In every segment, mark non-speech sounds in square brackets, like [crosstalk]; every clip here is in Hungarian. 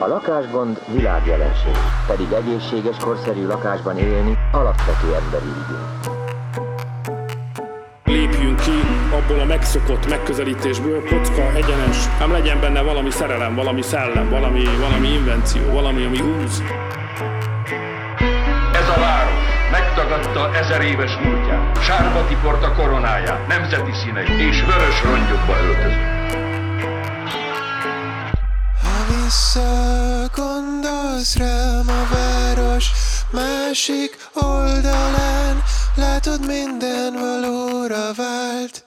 A lakásgond világjelenség, pedig egészséges, korszerű lakásban élni alapvető emberi igény. Lépjünk ki abból a megszokott megközelítésből, kocka, egyenes, nem legyen benne valami szerelem, valami szellem, valami, valami invenció, valami, ami húz. Ez a város megtagadta ezer éves múltját, sárba tiporta koronáját, nemzeti színeit és vörös rongyokba öltözött. Visszagondolsz rám a város másik oldalán, látod minden valóra vált.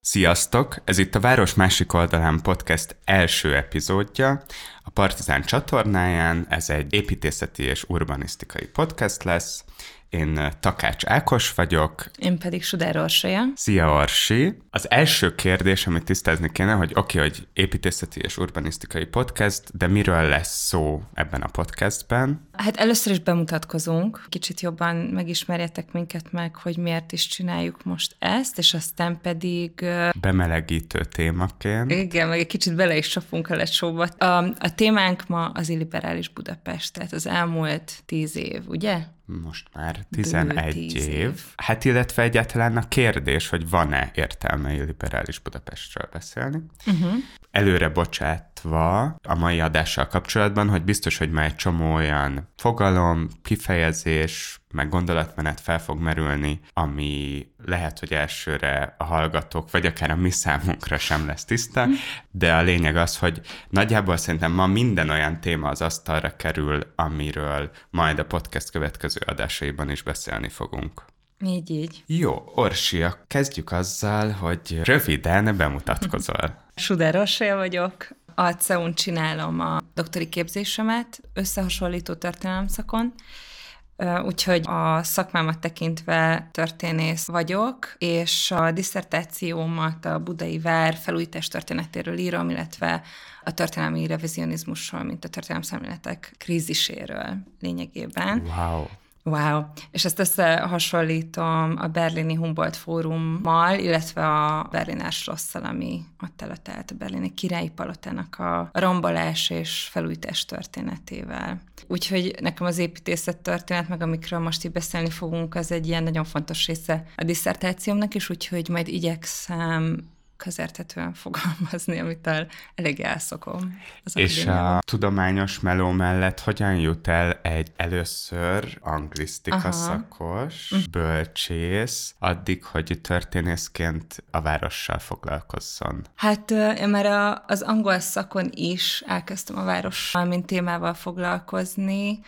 Sziasztok! Ez itt a Város másik oldalán podcast első epizódja. A Partizán csatornáján ez egy építészeti és urbanisztikai podcast lesz. Én Takács Ákos vagyok. Én pedig Sudár Orsolya. Szia Orsi! Az első kérdés, amit tisztázni kéne, hogy oké, okay, hogy építészeti és urbanisztikai podcast, de miről lesz szó ebben a podcastben? Hát először is bemutatkozunk, kicsit jobban megismerjetek minket meg, hogy miért is csináljuk most ezt, és aztán pedig... Bemelegítő témaként. Igen, meg egy kicsit bele is csapunk a lecsóba. A, a témánk ma az illiberális Budapest, tehát az elmúlt tíz év, ugye? Most már 11 év. év. Hát illetve egyáltalán a kérdés, hogy van-e értelme illiberális Budapestről beszélni. Uh-huh. Előre bocsátva a mai adással kapcsolatban, hogy biztos, hogy már egy csomó olyan fogalom, kifejezés, meg gondolatmenet fel fog merülni, ami lehet, hogy elsőre a hallgatók, vagy akár a mi számunkra sem lesz tiszta, de a lényeg az, hogy nagyjából szerintem ma minden olyan téma az asztalra kerül, amiről majd a podcast következő adásaiban is beszélni fogunk. Így, így. Jó, Orsia, kezdjük azzal, hogy röviden bemutatkozol. Suder Orsia vagyok, a CEUN csinálom a doktori képzésemet, összehasonlító történelemszakon, Úgyhogy a szakmámat tekintve történész vagyok, és a diszertációmat a budai vár felújítás történetéről írom, illetve a történelmi revizionizmusról, mint a történelmi szemléletek kríziséről lényegében. Wow. Wow. És ezt összehasonlítom a berlini Humboldt fórummal, illetve a berliner rosszal, ami ott állt a berlini királyi palotának a rombolás és felújítás történetével. Úgyhogy nekem az építészet történet, meg amikről most így beszélni fogunk, az egy ilyen nagyon fontos része a diszertációmnak is, úgyhogy majd igyekszem közérthetően fogalmazni, amit elég elszokom. Az És a tudományos meló mellett hogyan jut el egy először anglisztika Aha. szakos, mm. bölcsész, addig, hogy történészként a várossal foglalkozzon? Hát én már az angol szakon is elkezdtem a várossal, mint témával foglalkozni,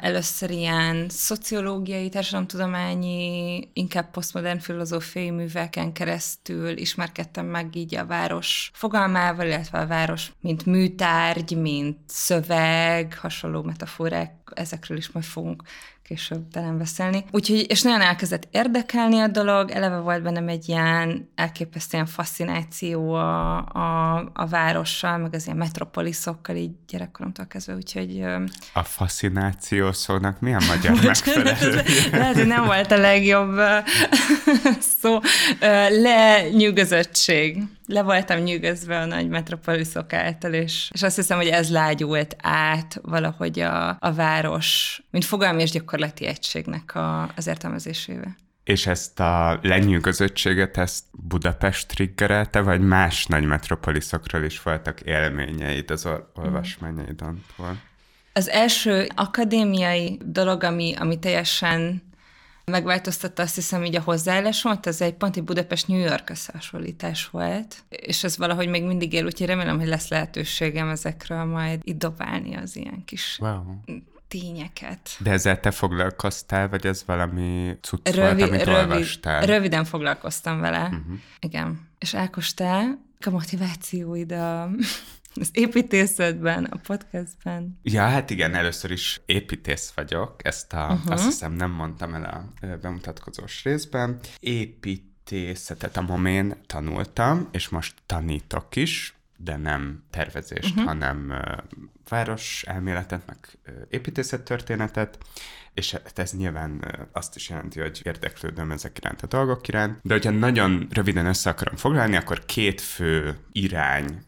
Először ilyen szociológiai, társadalomtudományi, inkább posztmodern filozófiai műveken keresztül ismerkedtem meg így a város fogalmával, illetve a város mint műtárgy, mint szöveg, hasonló metaforák, ezekről is majd fogunk később talán beszélni. Úgyhogy, és nagyon elkezdett érdekelni a dolog, eleve volt bennem egy ilyen elképesztően fascináció a, a, a várossal, meg az ilyen metropoliszokkal így gyerekkoromtól kezdve, úgyhogy... A fascináció szónak mi a magyar megfelelő? Lehet, hogy nem volt a legjobb [laughs] szó. Lenyűgözöttség le voltam nyűgözve a nagy metropoliszok által, és, és azt hiszem, hogy ez lágyult át valahogy a, a város, mint fogalmi és gyakorlati egységnek a, az értelmezésével. És ezt a lenyűgözöttséget, ezt Budapest triggerelte, vagy más nagy metropoliszokról is voltak élményeid az olvasmányaidon? Az első akadémiai dolog, ami, ami teljesen megváltoztatta azt hiszem így a hozzáállásomat, ez egy pont egy Budapest-New York összehasonlítás volt, és ez valahogy még mindig él, úgyhogy remélem, hogy lesz lehetőségem ezekről majd itt dobálni az ilyen kis wow tényeket. De ezzel te foglalkoztál, vagy ez valami cucc rövid, volt, amit rövid, olvastál? Röviden foglalkoztam vele, uh-huh. igen. És Ákos, te a motivációid a az építészetben, a podcastben. Ja, hát igen, először is építész vagyok, ezt a, uh-huh. azt hiszem nem mondtam el a bemutatkozós részben. Építészetet a momén tanultam, és most tanítok is, de nem tervezést, uh-huh. hanem uh, város elméletet, meg uh, építészettörténetet, és hát ez nyilván uh, azt is jelenti, hogy érdeklődöm ezek iránt a dolgok iránt, de hogyha nagyon röviden össze akarom foglalni, akkor két fő irány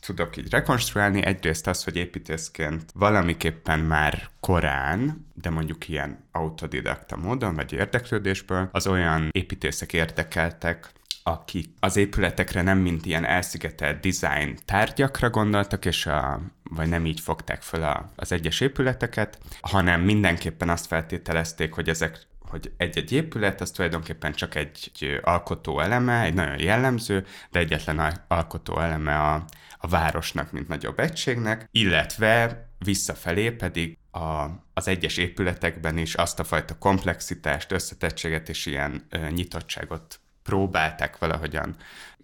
tudok így rekonstruálni. Egyrészt az, hogy építészként valamiképpen már korán, de mondjuk ilyen autodidakta módon, vagy érdeklődésből, az olyan építészek érdekeltek, akik az épületekre nem mint ilyen elszigetelt design tárgyakra gondoltak, és a, vagy nem így fogták föl a, az egyes épületeket, hanem mindenképpen azt feltételezték, hogy ezek hogy egy-egy épület az tulajdonképpen csak egy, egy alkotó eleme, egy nagyon jellemző, de egyetlen alkotó eleme a, a városnak, mint nagyobb egységnek, illetve visszafelé pedig a, az egyes épületekben is azt a fajta komplexitást, összetettséget és ilyen ö, nyitottságot próbálták valahogyan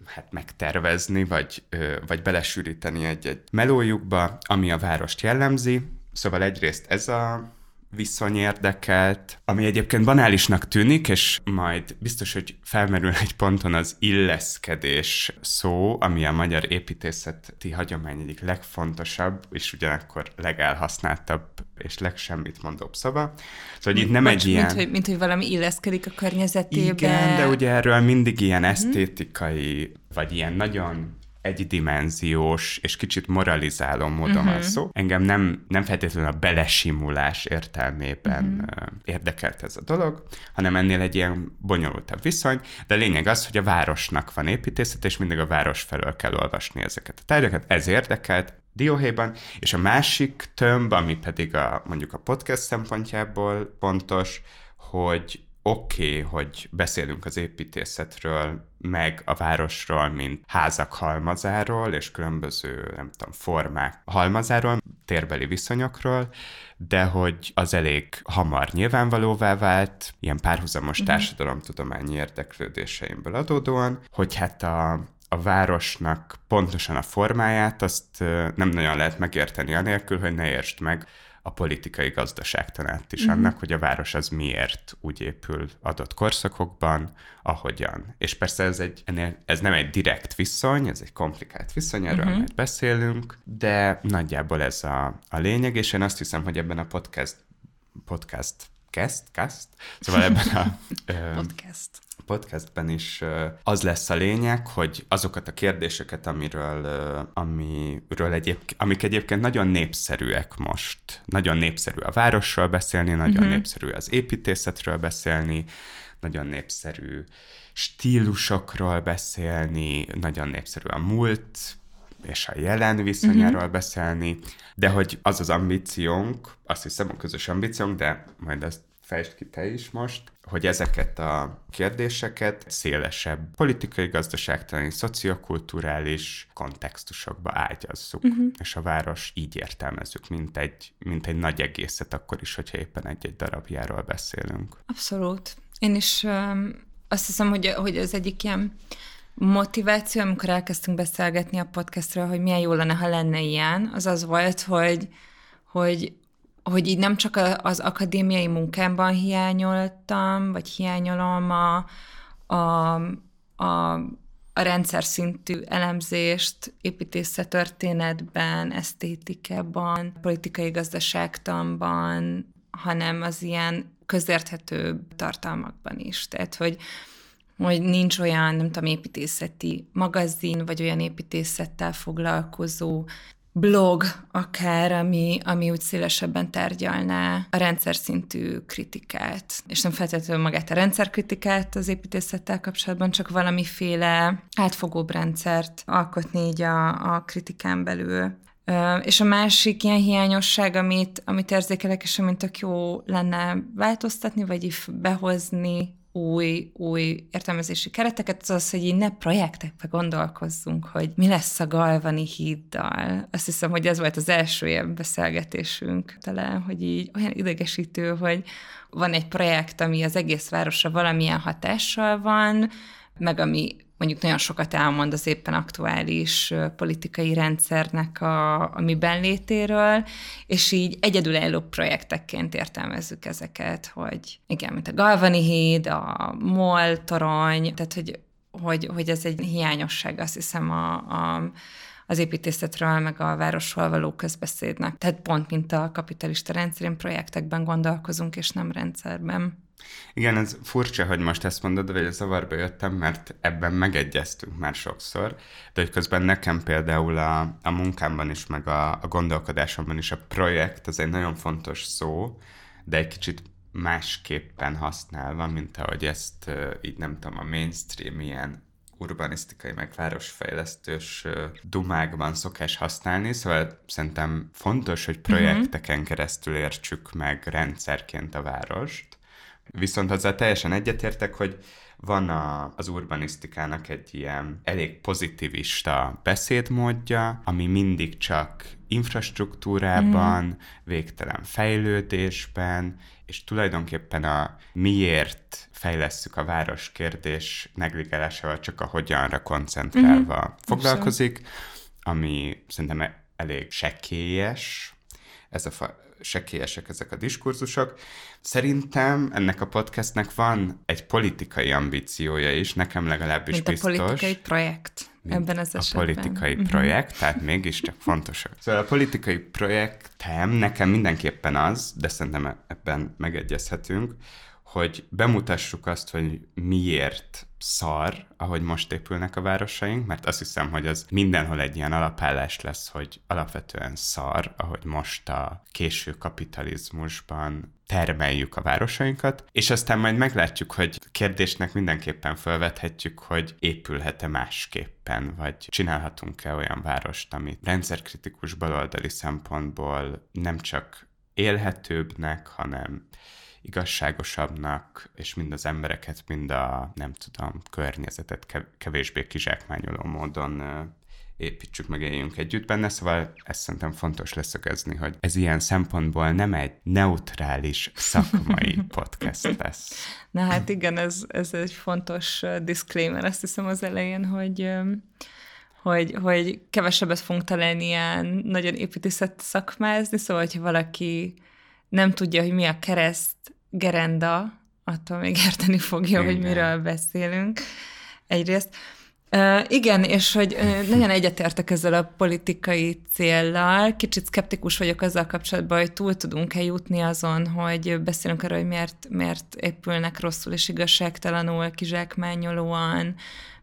hát megtervezni, vagy, ö, vagy belesűríteni egy-egy melójukba, ami a várost jellemzi. Szóval egyrészt ez a viszony érdekelt, ami egyébként banálisnak tűnik, és majd biztos, hogy felmerül egy ponton az illeszkedés szó, ami a magyar építészeti hagyomány egyik legfontosabb, és ugyanakkor legelhasználtabb és legsemmit mondóbb szava. Szóval itt nem Bocs, egy ilyen... Mint hogy, mint, hogy valami illeszkedik a környezetébe. Igen, de ugye erről mindig ilyen mhm. esztétikai, vagy ilyen nagyon egydimenziós és kicsit moralizáló módon uh-huh. van szó. Engem nem, nem feltétlenül a belesimulás értelmében uh-huh. érdekelt ez a dolog, hanem ennél egy ilyen bonyolultabb viszony, de a lényeg az, hogy a városnak van építészet, és mindig a város felől kell olvasni ezeket a tárgyakat. Ez érdekelt, dióhéjban, és a másik tömb, ami pedig a, mondjuk a podcast szempontjából pontos, hogy oké, okay, hogy beszélünk az építészetről, meg a városról, mint házak halmazáról, és különböző, nem tudom, formák halmazáról, térbeli viszonyokról, de hogy az elég hamar nyilvánvalóvá vált, ilyen párhuzamos uh-huh. társadalomtudományi érdeklődéseimből adódóan, hogy hát a, a városnak pontosan a formáját, azt nem nagyon lehet megérteni anélkül, hogy ne értsd meg a politikai gazdaságtanát is uh-huh. annak, hogy a város az miért úgy épül adott korszakokban, ahogyan. És persze ez, egy, ez nem egy direkt viszony, ez egy komplikált viszony, erről uh-huh. majd beszélünk, de nagyjából ez a, a lényeg, és én azt hiszem, hogy ebben a podcast, podcast Cast, cast, szóval ebben a [laughs] podcast podcastben is az lesz a lényeg, hogy azokat a kérdéseket, amiről, amiről egyéb, amik egyébként nagyon népszerűek most, nagyon népszerű a városról beszélni, nagyon uh-huh. népszerű az építészetről beszélni, nagyon népszerű stílusokról beszélni, nagyon népszerű a múlt és a jelen viszonyáról uh-huh. beszélni, de hogy az az ambíciónk, azt hiszem a közös ambíciónk, de majd ezt fejtsd ki te is most, hogy ezeket a kérdéseket szélesebb politikai, gazdaságtani, szociokulturális kontextusokba ágyazzuk, uh-huh. és a város így értelmezzük, mint egy, mint egy nagy egészet, akkor is, hogyha éppen egy-egy darabjáról beszélünk. Abszolút. Én is um, azt hiszem, hogy, hogy az egyik ilyen motiváció, amikor elkezdtünk beszélgetni a podcastről, hogy milyen jó lenne, ha lenne ilyen, az az volt, hogy, hogy hogy így nem csak az akadémiai munkámban hiányoltam, vagy hiányolom a, a, a, a rendszer szintű elemzést építészetörténetben, esztétikában, politikai gazdaságtanban, hanem az ilyen közérthető tartalmakban is. Tehát, hogy, hogy nincs olyan, nem tudom, építészeti magazin, vagy olyan építészettel foglalkozó blog akár, ami, ami úgy szélesebben tárgyalná a rendszer szintű kritikát, és nem feltétlenül magát a rendszerkritikát az építészettel kapcsolatban, csak valamiféle átfogóbb rendszert alkotni így a, a kritikán belül. És a másik ilyen hiányosság, amit, amit érzékelek, és amint tök jó lenne változtatni, vagy behozni új, új értelmezési kereteket, az az, hogy így ne projektekbe gondolkozzunk, hogy mi lesz a Galvani híddal. Azt hiszem, hogy ez volt az első ilyen beszélgetésünk talán, hogy így olyan idegesítő, hogy van egy projekt, ami az egész városra valamilyen hatással van, meg ami mondjuk nagyon sokat elmond az éppen aktuális politikai rendszernek a, a mi benlétéről, és így egyedülálló projektekként értelmezzük ezeket, hogy igen, mint a Galvani híd, a MOL torony, tehát hogy, hogy, hogy ez egy hiányosság, azt hiszem a, a az építészetről, meg a városról való közbeszédnek. Tehát pont, mint a kapitalista rendszerén projektekben gondolkozunk, és nem rendszerben. Igen, ez furcsa, hogy most ezt mondod, vagy zavarba jöttem, mert ebben megegyeztünk már sokszor, de hogy közben nekem például a, a munkámban is, meg a, a gondolkodásomban is a projekt, az egy nagyon fontos szó, de egy kicsit másképpen használva, mint ahogy ezt így nem tudom, a mainstream ilyen urbanisztikai, meg városfejlesztős dumákban szokás használni, szóval szerintem fontos, hogy projekteken keresztül értsük meg rendszerként a várost, Viszont azzal teljesen egyetértek, hogy van a, az urbanisztikának egy ilyen elég pozitivista beszédmódja, ami mindig csak infrastruktúrában, mm. végtelen fejlődésben, és tulajdonképpen a miért fejlesszük a város kérdés negligálásával csak a hogyanra koncentrálva mm. foglalkozik, ami szerintem elég sekélyes, ez a fa- sekélyesek ezek a diskurzusok. Szerintem ennek a podcastnek van egy politikai ambíciója is, nekem legalábbis Mint biztos. a politikai projekt ebben az esetben. A politikai uh-huh. projekt, tehát mégiscsak fontosak. Szóval a politikai projektem nekem mindenképpen az, de szerintem ebben megegyezhetünk, hogy bemutassuk azt, hogy miért szar, ahogy most épülnek a városaink, mert azt hiszem, hogy az mindenhol egy ilyen alapállás lesz, hogy alapvetően szar, ahogy most a késő kapitalizmusban termeljük a városainkat, és aztán majd meglátjuk, hogy kérdésnek mindenképpen felvethetjük, hogy épülhet-e másképpen, vagy csinálhatunk-e olyan várost, amit rendszerkritikus baloldali szempontból nem csak élhetőbbnek, hanem igazságosabbnak, és mind az embereket, mind a, nem tudom, környezetet kevésbé kizsákmányoló módon építsük meg, éljünk együtt benne, szóval ezt szerintem fontos leszögezni, hogy ez ilyen szempontból nem egy neutrális szakmai [laughs] podcast lesz. Na hát igen, ez, ez egy fontos disclaimer, azt hiszem az elején, hogy hogy, hogy kevesebbet fogunk találni ilyen nagyon építészet szakmázni, szóval, hogyha valaki nem tudja, hogy mi a kereszt gerenda, attól még érteni fogja, Igen. hogy miről beszélünk egyrészt. Uh, igen, és hogy uh, nagyon egyetértek ezzel a politikai céllal. Kicsit szkeptikus vagyok azzal kapcsolatban, hogy túl tudunk-e jutni azon, hogy beszélünk arról, hogy miért, miért épülnek rosszul és igazságtalanul, kizsákmányolóan,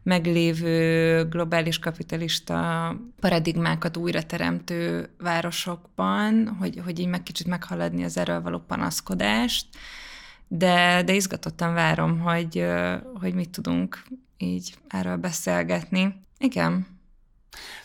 meglévő globális kapitalista paradigmákat újra teremtő városokban, hogy, hogy így meg kicsit meghaladni az erről való panaszkodást, de, de izgatottan várom, hogy, hogy mit tudunk így erről beszélgetni. Igen.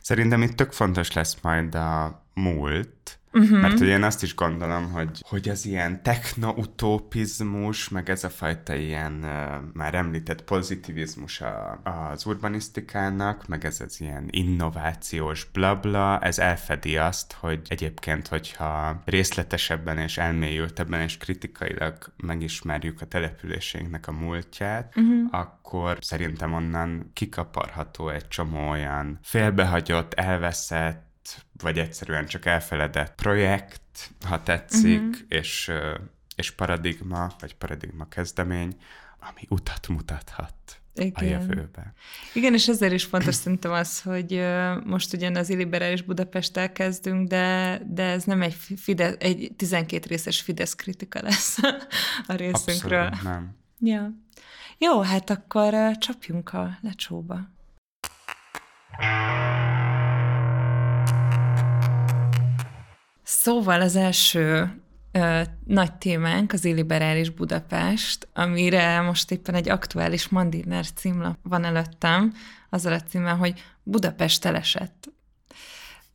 Szerintem itt tök fontos lesz majd a múlt, Uh-huh. Mert hogy én azt is gondolom, hogy, hogy az ilyen technoutopizmus, meg ez a fajta ilyen uh, már említett pozitivizmus a, az urbanisztikának, meg ez az ilyen innovációs blabla, ez elfedi azt, hogy egyébként, hogyha részletesebben és elmélyültebben és kritikailag megismerjük a településénknek a múltját, uh-huh. akkor szerintem onnan kikaparható egy csomó olyan félbehagyott, elveszett, vagy egyszerűen csak elfeledett projekt, ha tetszik, uh-huh. és, és paradigma, vagy paradigma kezdemény, ami utat mutathat igen. a jövőbe. Igen, és ezért is fontos szerintem az, hogy most ugyan az illiberális Budapesttel kezdünk, de, de ez nem egy, Fide, egy 12 részes Fidesz kritika lesz a részünkről. Abszolút nem. Ja. Jó, hát akkor csapjunk a lecsóba. Szóval az első ö, nagy témánk az illiberális Budapest, amire most éppen egy aktuális Mandiner címlap van előttem, azzal a címmel, hogy Budapest elesett.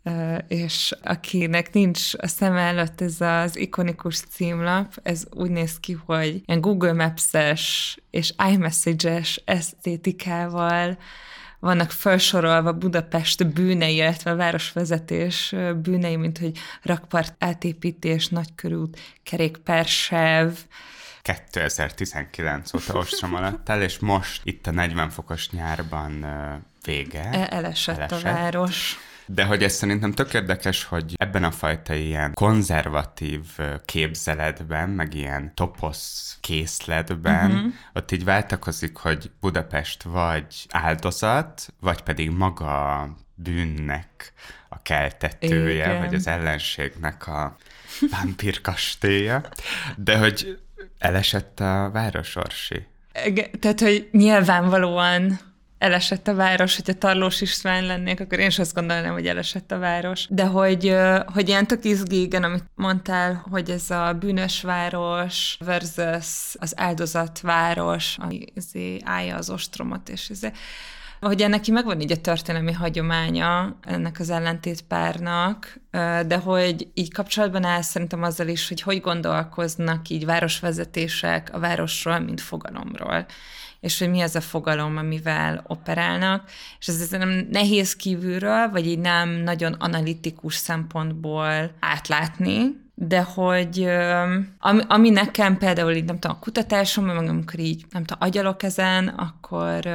Ö, és akinek nincs a szem előtt ez az ikonikus címlap, ez úgy néz ki, hogy ilyen Google Maps-es és iMessage-es esztétikával vannak felsorolva Budapest bűnei, illetve a városvezetés bűnei, mint hogy rakpart átépítés, nagykörút, kerékpársáv, 2019 óta ostrom alatt el, és most itt a 40 fokos nyárban vége. Elesett, elesett a város. De hogy ez szerintem tök érdekes, hogy ebben a fajta ilyen konzervatív képzeletben, meg ilyen toposz készletben, uh-huh. ott így váltakozik, hogy Budapest vagy áldozat, vagy pedig maga bűnnek a keltetője, Igen. vagy az ellenségnek a vámpírkastélya. De hogy elesett a város, Orsi? Tehát, hogy nyilvánvalóan elesett a város, hogyha Tarlós István lennék, akkor én is azt gondolnám, hogy elesett a város. De hogy, hogy ilyen tök izgi, igen, amit mondtál, hogy ez a bűnös város versus az áldozatváros, ami izé állja az ostromot, és izé, hogy ennek megvan így a történelmi hagyománya ennek az ellentétpárnak, de hogy így kapcsolatban áll szerintem azzal is, hogy hogy gondolkoznak így városvezetések a városról, mint fogalomról és hogy mi az a fogalom, amivel operálnak, és ez nem nehéz kívülről, vagy így nem nagyon analitikus szempontból átlátni, de hogy ami, ami nekem például így nem tudom, a kutatásom, meg amikor így nem tudom, agyalok ezen, akkor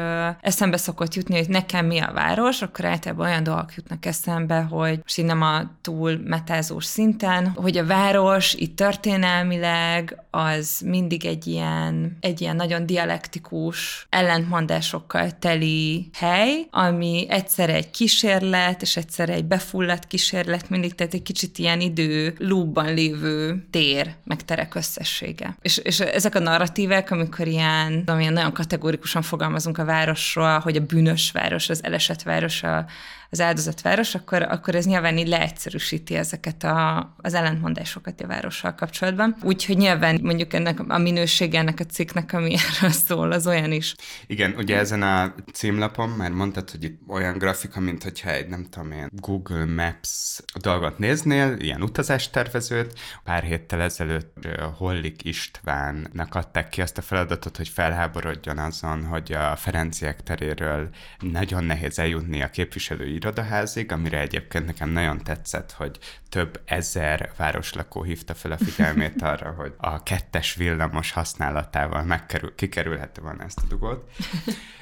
eszembe szokott jutni, hogy nekem mi a város, akkor általában olyan dolgok jutnak eszembe, hogy most így nem a túl metázós szinten, hogy a város itt történelmileg az mindig egy ilyen, egy ilyen nagyon dialektikus, ellentmondásokkal teli hely, ami egyszer egy kísérlet, és egyszer egy befulladt kísérlet, mindig, tehát egy kicsit ilyen idő lúbban lévő tér, meg terek összessége. És, és ezek a narratívek, amikor ilyen, amilyen nagyon kategórikusan fogalmazunk a városról, hogy a bűnös város, az elesett város, a, az áldozatváros, akkor, akkor ez nyilván így leegyszerűsíti ezeket a, az ellentmondásokat a várossal kapcsolatban. Úgyhogy nyilván mondjuk ennek a minősége ennek a cikknek, ami [laughs] erről szól, az olyan is. Igen, ugye ezen a címlapon már mondtad, hogy itt olyan grafika, mint hogyha egy nem tudom én Google Maps dolgot néznél, ilyen utazástervezőt. Pár héttel ezelőtt Hollik Istvánnak adták ki azt a feladatot, hogy felháborodjon azon, hogy a Ferenciek teréről nagyon nehéz eljutni a képviselői irodaházig, amire egyébként nekem nagyon tetszett, hogy több ezer városlakó hívta fel a figyelmét [laughs] arra, hogy a kettes villamos használatával megkerül, kikerülhető van ezt a dugót.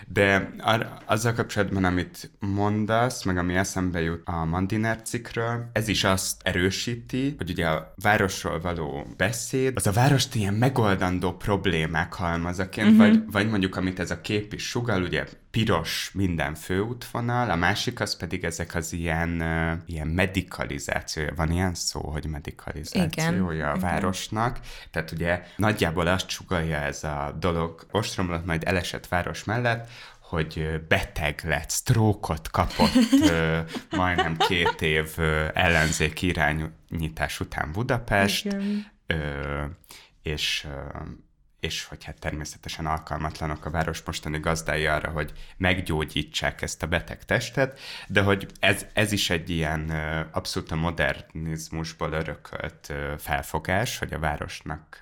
De ar- azzal kapcsolatban, amit mondasz, meg ami eszembe jut a Mandiner cikkről, ez is azt erősíti, hogy ugye a városról való beszéd, az a várost ilyen megoldandó problémák halmazaként, uh-huh. vagy, vagy mondjuk amit ez a kép is sugal, ugye piros minden főútvonal, a másik az pedig ezek az ilyen, ilyen medikalizációja, van ilyen szó, hogy medikalizációja Igen. a városnak, Igen. tehát ugye nagyjából azt sugalja ez a dolog, ostromlott majd elesett város mellett, hogy beteg lett, sztrókot kapott [laughs] majdnem két év ellenzék irányítás után Budapest, Igen. és és hogy hát természetesen alkalmatlanok a város mostani gazdái arra, hogy meggyógyítsák ezt a beteg testet, de hogy ez, ez is egy ilyen abszolút a modernizmusból örökölt felfogás, hogy a városnak,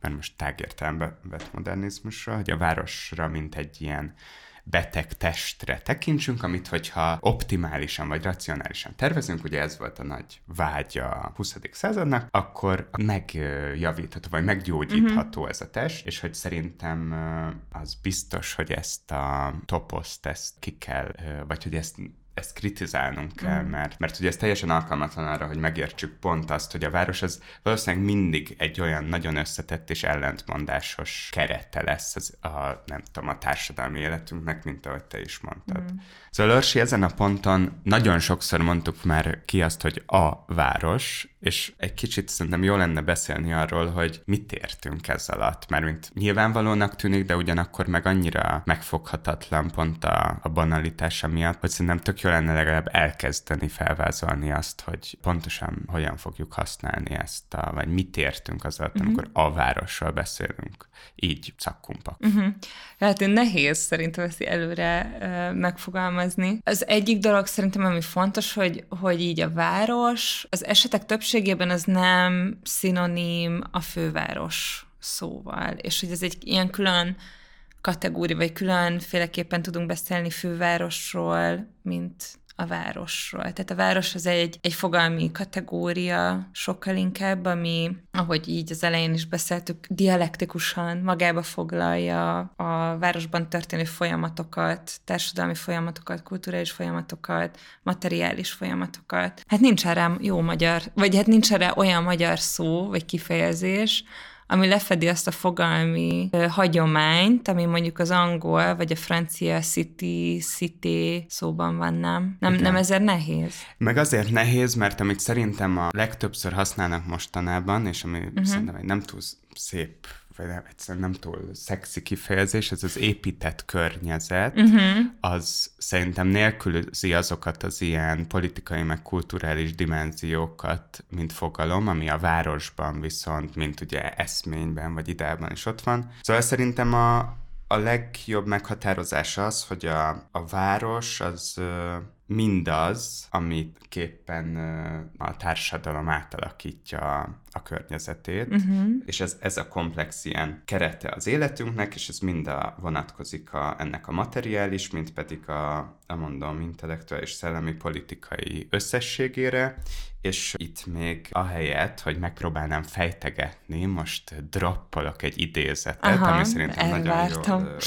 mert most tágértelemben vett modernizmusra, hogy a városra, mint egy ilyen beteg testre tekintsünk, amit hogyha optimálisan vagy racionálisan tervezünk, ugye ez volt a nagy vágya a 20. századnak, akkor megjavítható vagy meggyógyítható uh-huh. ez a test, és hogy szerintem az biztos, hogy ezt a toposzt, ezt ki kell, vagy hogy ezt ezt kritizálnunk kell, mm. mert, mert ugye ez teljesen alkalmatlan arra, hogy megértsük pont azt, hogy a város az valószínűleg mindig egy olyan nagyon összetett és ellentmondásos kerete lesz az a, nem tudom, a társadalmi életünknek, mint ahogy te is mondtad. Mm. Szóval Orsi, ezen a ponton nagyon sokszor mondtuk már ki azt, hogy a város, és egy kicsit szerintem jó lenne beszélni arról, hogy mit értünk ez alatt, mert mint nyilvánvalónak tűnik, de ugyanakkor meg annyira megfoghatatlan pont a, a banalitása miatt, hogy szerintem tök jó lenne legalább elkezdeni felvázolni azt, hogy pontosan hogyan fogjuk használni ezt, a, vagy mit értünk az alatt, uh-huh. amikor a városról beszélünk. Így szakkumpak. Uh-huh. Hát nehéz szerintem ezt előre uh, megfogalmazni. Az egyik dolog szerintem, ami fontos, hogy, hogy így a város, az esetek többségében az nem szinoním a főváros szóval, és hogy ez egy ilyen külön kategória, vagy különféleképpen tudunk beszélni fővárosról, mint a városról. Tehát a város az egy, egy fogalmi kategória sokkal inkább, ami, ahogy így az elején is beszéltük, dialektikusan magába foglalja a városban történő folyamatokat, társadalmi folyamatokat, kulturális folyamatokat, materiális folyamatokat. Hát nincs erre jó magyar, vagy hát nincs erre olyan magyar szó, vagy kifejezés, ami lefedi azt a fogalmi ö, hagyományt, ami mondjuk az angol vagy a francia city, city szóban van, nem? Nem, nem ezért nehéz? Meg azért nehéz, mert amit szerintem a legtöbbször használnak mostanában, és ami uh-huh. szerintem egy nem túl szép vagy nem, egyszerűen nem túl szexi kifejezés, ez az épített környezet, uh-huh. az szerintem nélkülözi azokat az ilyen politikai meg kulturális dimenziókat, mint fogalom, ami a városban viszont, mint ugye eszményben vagy ideában is ott van. Szóval szerintem a, a legjobb meghatározás az, hogy a, a város az mindaz, amit képpen a társadalom átalakítja a környezetét, uh-huh. és ez, ez a komplex ilyen kerete az életünknek, és ez mind a, vonatkozik a, ennek a materiális, mint pedig a, a mondom, intellektuális, szellemi, politikai összességére, és itt még ahelyett, hogy megpróbálnám fejtegetni, most droppolok egy idézetet, Aha, ami szerintem elvártam. nagyon jól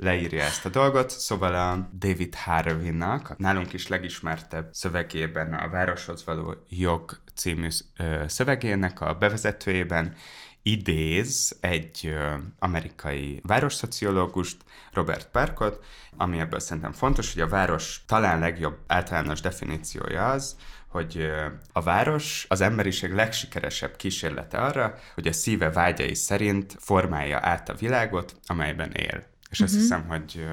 leírja ezt a dolgot. Szóval a David Harvey-nak, nálunk is legismertebb szövegében, a Városhoz való jog című szövegének a bevezetőjében idéz egy amerikai városszociológust, Robert Parkot, ami ebből szerintem fontos, hogy a város talán legjobb általános definíciója az, hogy a város az emberiség legsikeresebb kísérlete arra, hogy a szíve vágyai szerint formálja át a világot, amelyben él. És uh-huh. azt mhm. hiszem, hogy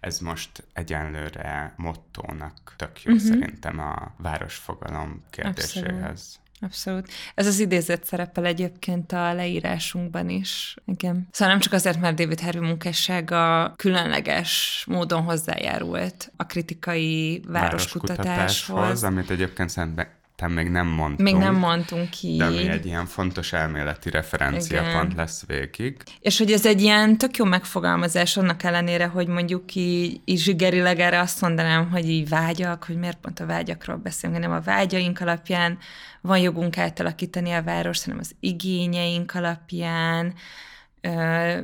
ez most egyenlőre mottónak tök jó uh-huh. szerintem a városfogalom kérdéséhez. Abszolút. Abszolút. Ez az idézet szerepel egyébként a leírásunkban is. Igen. Szóval nem csak azért, mert David Harvey munkássága különleges módon hozzájárult a kritikai városkutatáshoz. városkutatáshoz amit egyébként szerintem te még nem mondtunk. Még nem mondtunk ki. De ami egy ilyen fontos elméleti referenciapont lesz végig. És hogy ez egy ilyen tök jó megfogalmazás annak ellenére, hogy mondjuk így, így zsigerileg erre azt mondanám, hogy így vágyak, hogy miért pont a vágyakról beszélünk, hanem a vágyaink alapján van jogunk átalakítani a várost, hanem az igényeink alapján,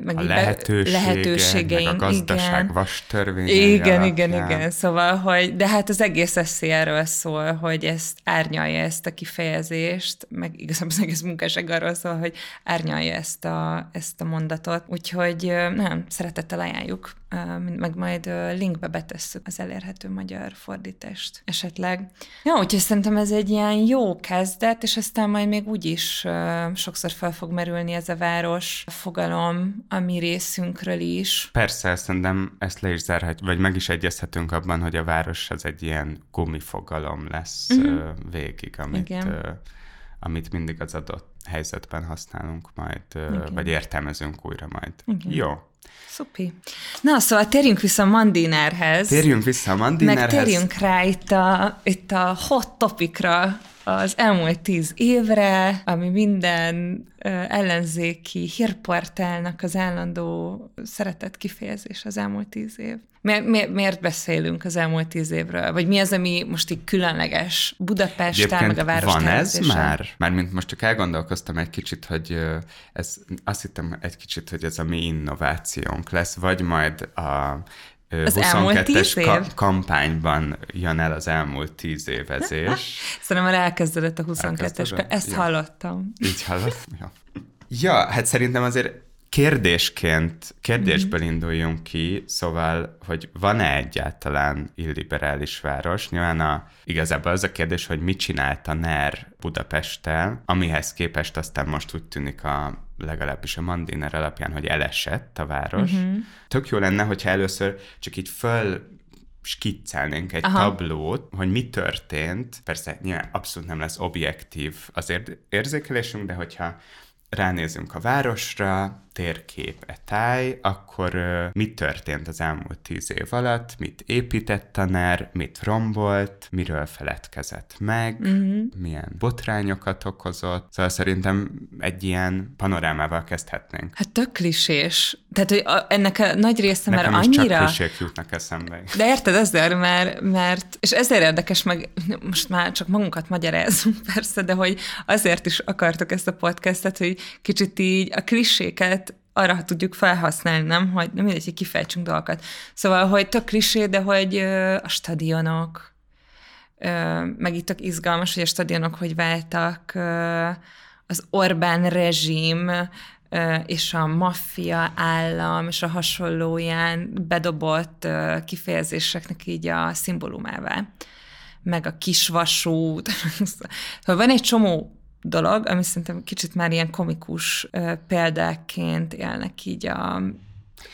meg a lehetősége, lehetőségeink, meg a gazdaság igen. vas Igen, igen, igen. Szóval, hogy, de hát az egész eszé erről szól, hogy ezt árnyalja ezt a kifejezést, meg igazából az egész munkásság arról szól, hogy árnyalja ezt a, ezt a mondatot. Úgyhogy nem, szeretettel ajánljuk, meg majd linkbe betesszük az elérhető magyar fordítást esetleg. Jó, úgyhogy szerintem ez egy ilyen jó kezdet, és aztán majd még úgyis sokszor fel fog merülni ez a város fogalom fogalom a mi részünkről is. Persze, szerintem ezt le is zárhat, vagy meg is egyezhetünk abban, hogy a város az egy ilyen gumifogalom lesz uh-huh. végig, amit, Igen. amit mindig az adott helyzetben használunk majd, Igen. vagy értelmezünk újra majd. Igen. Jó. Szupi. Na, szóval térjünk vissza a Mandinerhez. Térjünk vissza a Mandinerhez. Meg térjünk rá itt a, itt a hot topikra, az elmúlt tíz évre, ami minden ellenzéki hírportálnak az állandó szeretett kifejezés az elmúlt tíz év. Mi, mi, miért beszélünk az elmúlt tíz évről? Vagy mi az, ami most így különleges Budapest, meg a város van ez már? Mármint most csak elgondolkoztam egy kicsit, hogy ez, azt hittem egy kicsit, hogy ez a mi innovációnk lesz, vagy majd a az 22-es ka- kampányban jön el az elmúlt tíz évezés. [laughs] Szerintem már elkezdődött a 22-es, ezt ja. hallottam. Így hallottam? [laughs] Ja. ja, hát szerintem azért kérdésként, kérdésből mm-hmm. induljunk ki, szóval, hogy van-e egyáltalán illiberális város? Nyilván a, igazából az a kérdés, hogy mit csinált a NER Budapesttel, amihez képest aztán most úgy tűnik a legalábbis a Mandiner alapján, hogy elesett a város. Uh-huh. Tök jó lenne, hogyha először csak így föl skiccelnénk egy Aha. tablót, hogy mi történt. Persze nyilván abszolút nem lesz objektív az érzékelésünk, de hogyha ránézünk a városra, térkép e táj, akkor uh, mi történt az elmúlt tíz év alatt, mit épített a NER, mit rombolt, miről feledkezett meg, uh-huh. milyen botrányokat okozott. Szóval szerintem egy ilyen panorámával kezdhetnénk. Hát tök klisés. Tehát, hogy a, ennek a nagy része Nekem már annyira... csak klisék jutnak eszembe. De érted, ezért, mert, mert, és ezért érdekes, meg most már csak magunkat magyarázunk [laughs] persze, de hogy azért is akartok ezt a podcastet, hogy kicsit így a kliséket arra tudjuk felhasználni, nem? Hogy nem mindegy, hogy kifejtsünk dolgokat. Szóval, hogy tök klisé, de hogy a stadionok, meg itt tök izgalmas, hogy a stadionok hogy váltak az Orbán rezsim, és a maffia állam és a hasonlóján bedobott kifejezéseknek így a szimbólumává. Meg a kisvasút. [laughs] szóval van egy csomó dolog, ami szerintem kicsit már ilyen komikus ö, példáként élnek így a,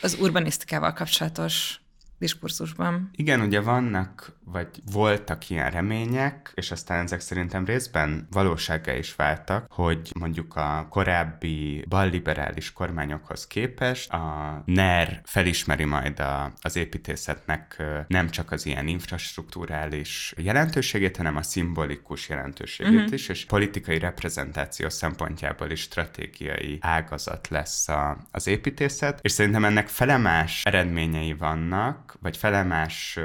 az urbanisztikával kapcsolatos diskurzusban. Igen, ugye vannak, vagy voltak ilyen remények, és aztán ezek szerintem részben valósággá is váltak, hogy mondjuk a korábbi balliberális kormányokhoz képest a NER felismeri majd a, az építészetnek nem csak az ilyen infrastruktúrális jelentőségét, hanem a szimbolikus jelentőségét uh-huh. is, és politikai reprezentáció szempontjából is stratégiai ágazat lesz a, az építészet, és szerintem ennek felemás eredményei vannak, vagy felemás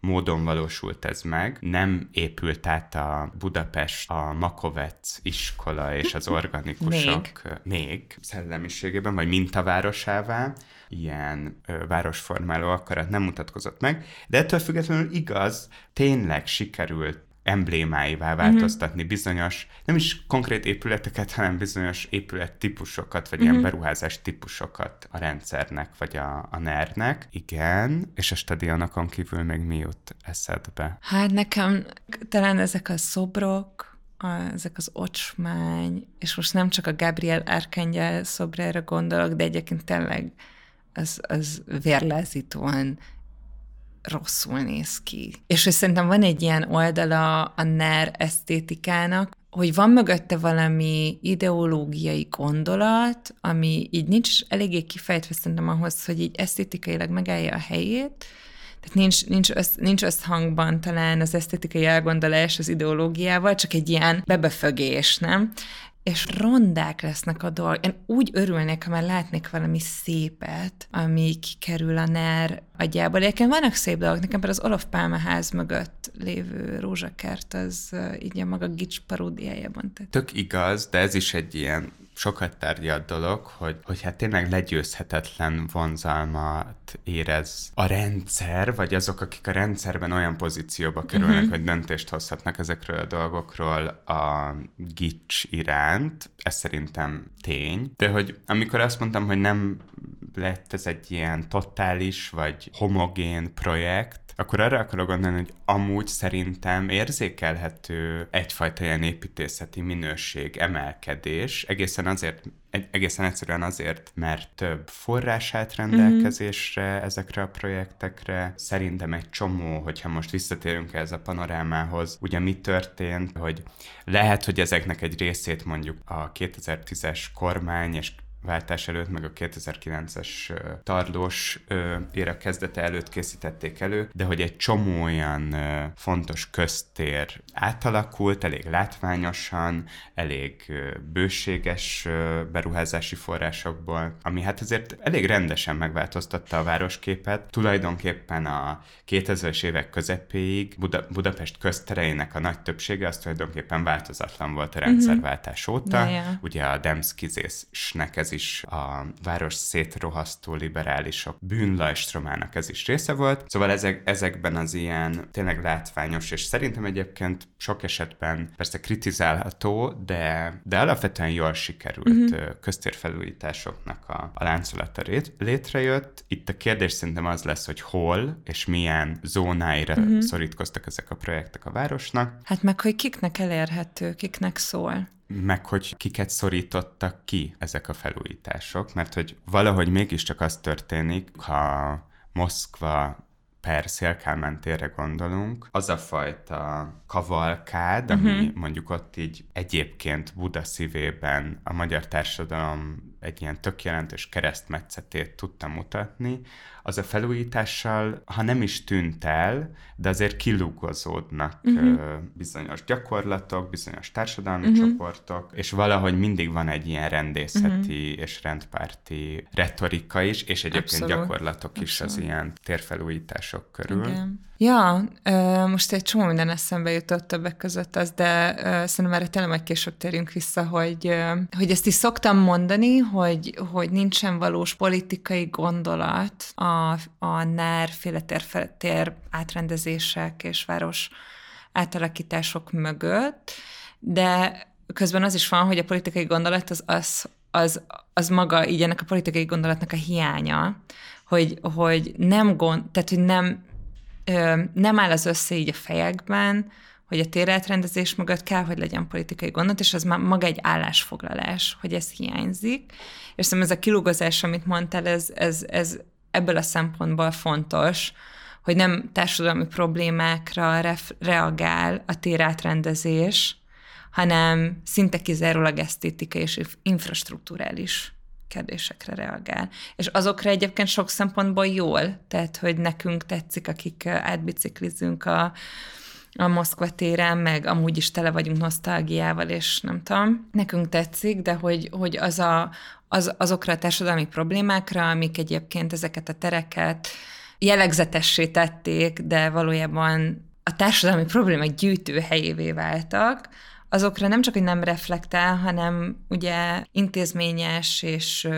módon valósult ez meg. Nem épült át a Budapest, a Makovec iskola és az organikusok még, még. Szellemiségében, vagy mintavárosává, ilyen ö, városformáló akarat nem mutatkozott meg, de ettől függetlenül igaz, tényleg sikerült emblémáivá mhm. változtatni mm-hmm. bizonyos, nem is konkrét épületeket, hanem bizonyos épület típusokat, vagy mm-hmm. ilyen mhm. beruházás típusokat a rendszernek, vagy a, a NER-nek. Igen, és a stadionokon kívül még mi jut eszedbe? Hát nekem talán ezek a szobrok, a, ezek az ocsmány, és most nem csak a Gabriel Arkangyel szobrára gondolok, de egyébként tényleg az, az vérlázítóan rosszul néz ki. És hogy szerintem van egy ilyen oldala a NER esztétikának, hogy van mögötte valami ideológiai gondolat, ami így nincs eléggé kifejtve szerintem ahhoz, hogy így esztétikailag megállja a helyét, tehát nincs, nincs, össz, nincs összhangban talán az esztétikai elgondolás az ideológiával, csak egy ilyen bebefögés, nem? És rondák lesznek a dolgok. Én úgy örülnék, ha már látnék valami szépet, ami kikerül a NER agyából. Egyébként vannak szép dolgok, nekem például az Olof Pálma ház mögött lévő rózsakert, az így a maga gics paródiájában. Tett. Tök igaz, de ez is egy ilyen sokat tárgyalt dolog, hogy, hogy hát tényleg legyőzhetetlen vonzalmat érez a rendszer, vagy azok, akik a rendszerben olyan pozícióba kerülnek, uh-huh. hogy döntést hozhatnak ezekről a dolgokról a gics iránt. Ez szerintem tény. De hogy amikor azt mondtam, hogy nem lett ez egy ilyen totális vagy homogén projekt, akkor arra akarok gondolni, hogy amúgy szerintem érzékelhető egyfajta ilyen építészeti minőség, emelkedés, egészen azért, egészen egyszerűen azért, mert több forrás állt rendelkezésre mm-hmm. ezekre a projektekre. Szerintem egy csomó, hogyha most visszatérünk ez a panorámához, ugye mi történt, hogy lehet, hogy ezeknek egy részét mondjuk a 2010-es kormány és váltás előtt, meg a 2009-es tarlós éra kezdete előtt készítették elő, de hogy egy csomó olyan fontos köztér átalakult, elég látványosan, elég bőséges beruházási forrásokból, ami hát azért elég rendesen megváltoztatta a városképet. Tulajdonképpen a 2000-es évek közepéig Buda- Budapest köztereinek a nagy többsége az tulajdonképpen változatlan volt a rendszerváltás óta. Yeah, yeah. Ugye a Demszkizésnek ez is a város szétrohasztó liberálisok bűnlajstromának ez is része volt. Szóval ezek, ezekben az ilyen tényleg látványos, és szerintem egyébként sok esetben persze kritizálható, de, de alapvetően jól sikerült uh-huh. köztérfelújításoknak a, a láncolata létrejött. Itt a kérdés szerintem az lesz, hogy hol és milyen zónáira uh-huh. szorítkoztak ezek a projektek a városnak. Hát meg, hogy kiknek elérhető, kiknek szól meg hogy kiket szorítottak ki ezek a felújítások, mert hogy valahogy mégiscsak az történik, ha Moszkva per Szélkálmán térre gondolunk, az a fajta kavalkád, ami uh-huh. mondjuk ott így egyébként Buda szívében a magyar társadalom egy ilyen tök jelentős keresztmetszetét tudta mutatni, az a felújítással, ha nem is tűnt el, de azért kilugozódnak uh-huh. bizonyos gyakorlatok, bizonyos társadalmi uh-huh. csoportok, és valahogy mindig van egy ilyen rendészeti uh-huh. és rendpárti retorika is, és egyébként Abszolút. gyakorlatok Abszolút. is az ilyen térfelújítások körül. Igen. Ja, most egy csomó minden eszembe jutott többek között az, de szerintem erre tényleg majd később térjünk vissza, hogy, hogy ezt is szoktam mondani, hogy, hogy nincsen valós politikai gondolat a, a NER féle átrendezések és város átalakítások mögött, de közben az is van, hogy a politikai gondolat az, az, az, az maga így ennek a politikai gondolatnak a hiánya, hogy, hogy nem gond, tehát hogy nem, nem áll az össze így a fejekben, hogy a térátrendezés mögött kell, hogy legyen politikai gondot, és az már maga egy állásfoglalás, hogy ez hiányzik. És szerintem ez a kilugozás, amit mondtál, ez, ez, ez ebből a szempontból fontos, hogy nem társadalmi problémákra ref- reagál a térátrendezés, hanem szinte kizárólag esztétikai és infrastruktúrális kérdésekre reagál. És azokra egyébként sok szempontból jól, tehát hogy nekünk tetszik, akik átbiciklizünk a, a Moszkva téren, meg amúgy is tele vagyunk nosztalgiával, és nem tudom, nekünk tetszik, de hogy, hogy az a, az, azokra a társadalmi problémákra, amik egyébként ezeket a tereket jellegzetessé tették, de valójában a társadalmi problémák gyűjtő helyévé váltak, azokra nem csak, hogy nem reflektál, hanem ugye intézményes és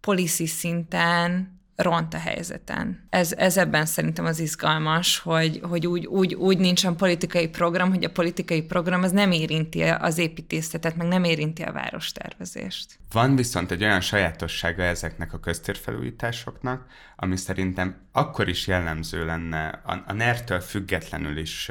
policy szinten ront a helyzeten. Ez, ez ebben szerintem az izgalmas, hogy, hogy úgy, úgy, úgy nincsen politikai program, hogy a politikai program az nem érinti az építészetet, meg nem érinti a várostervezést. Van viszont egy olyan sajátossága ezeknek a köztérfelújításoknak, ami szerintem akkor is jellemző lenne, a, a NER-től függetlenül is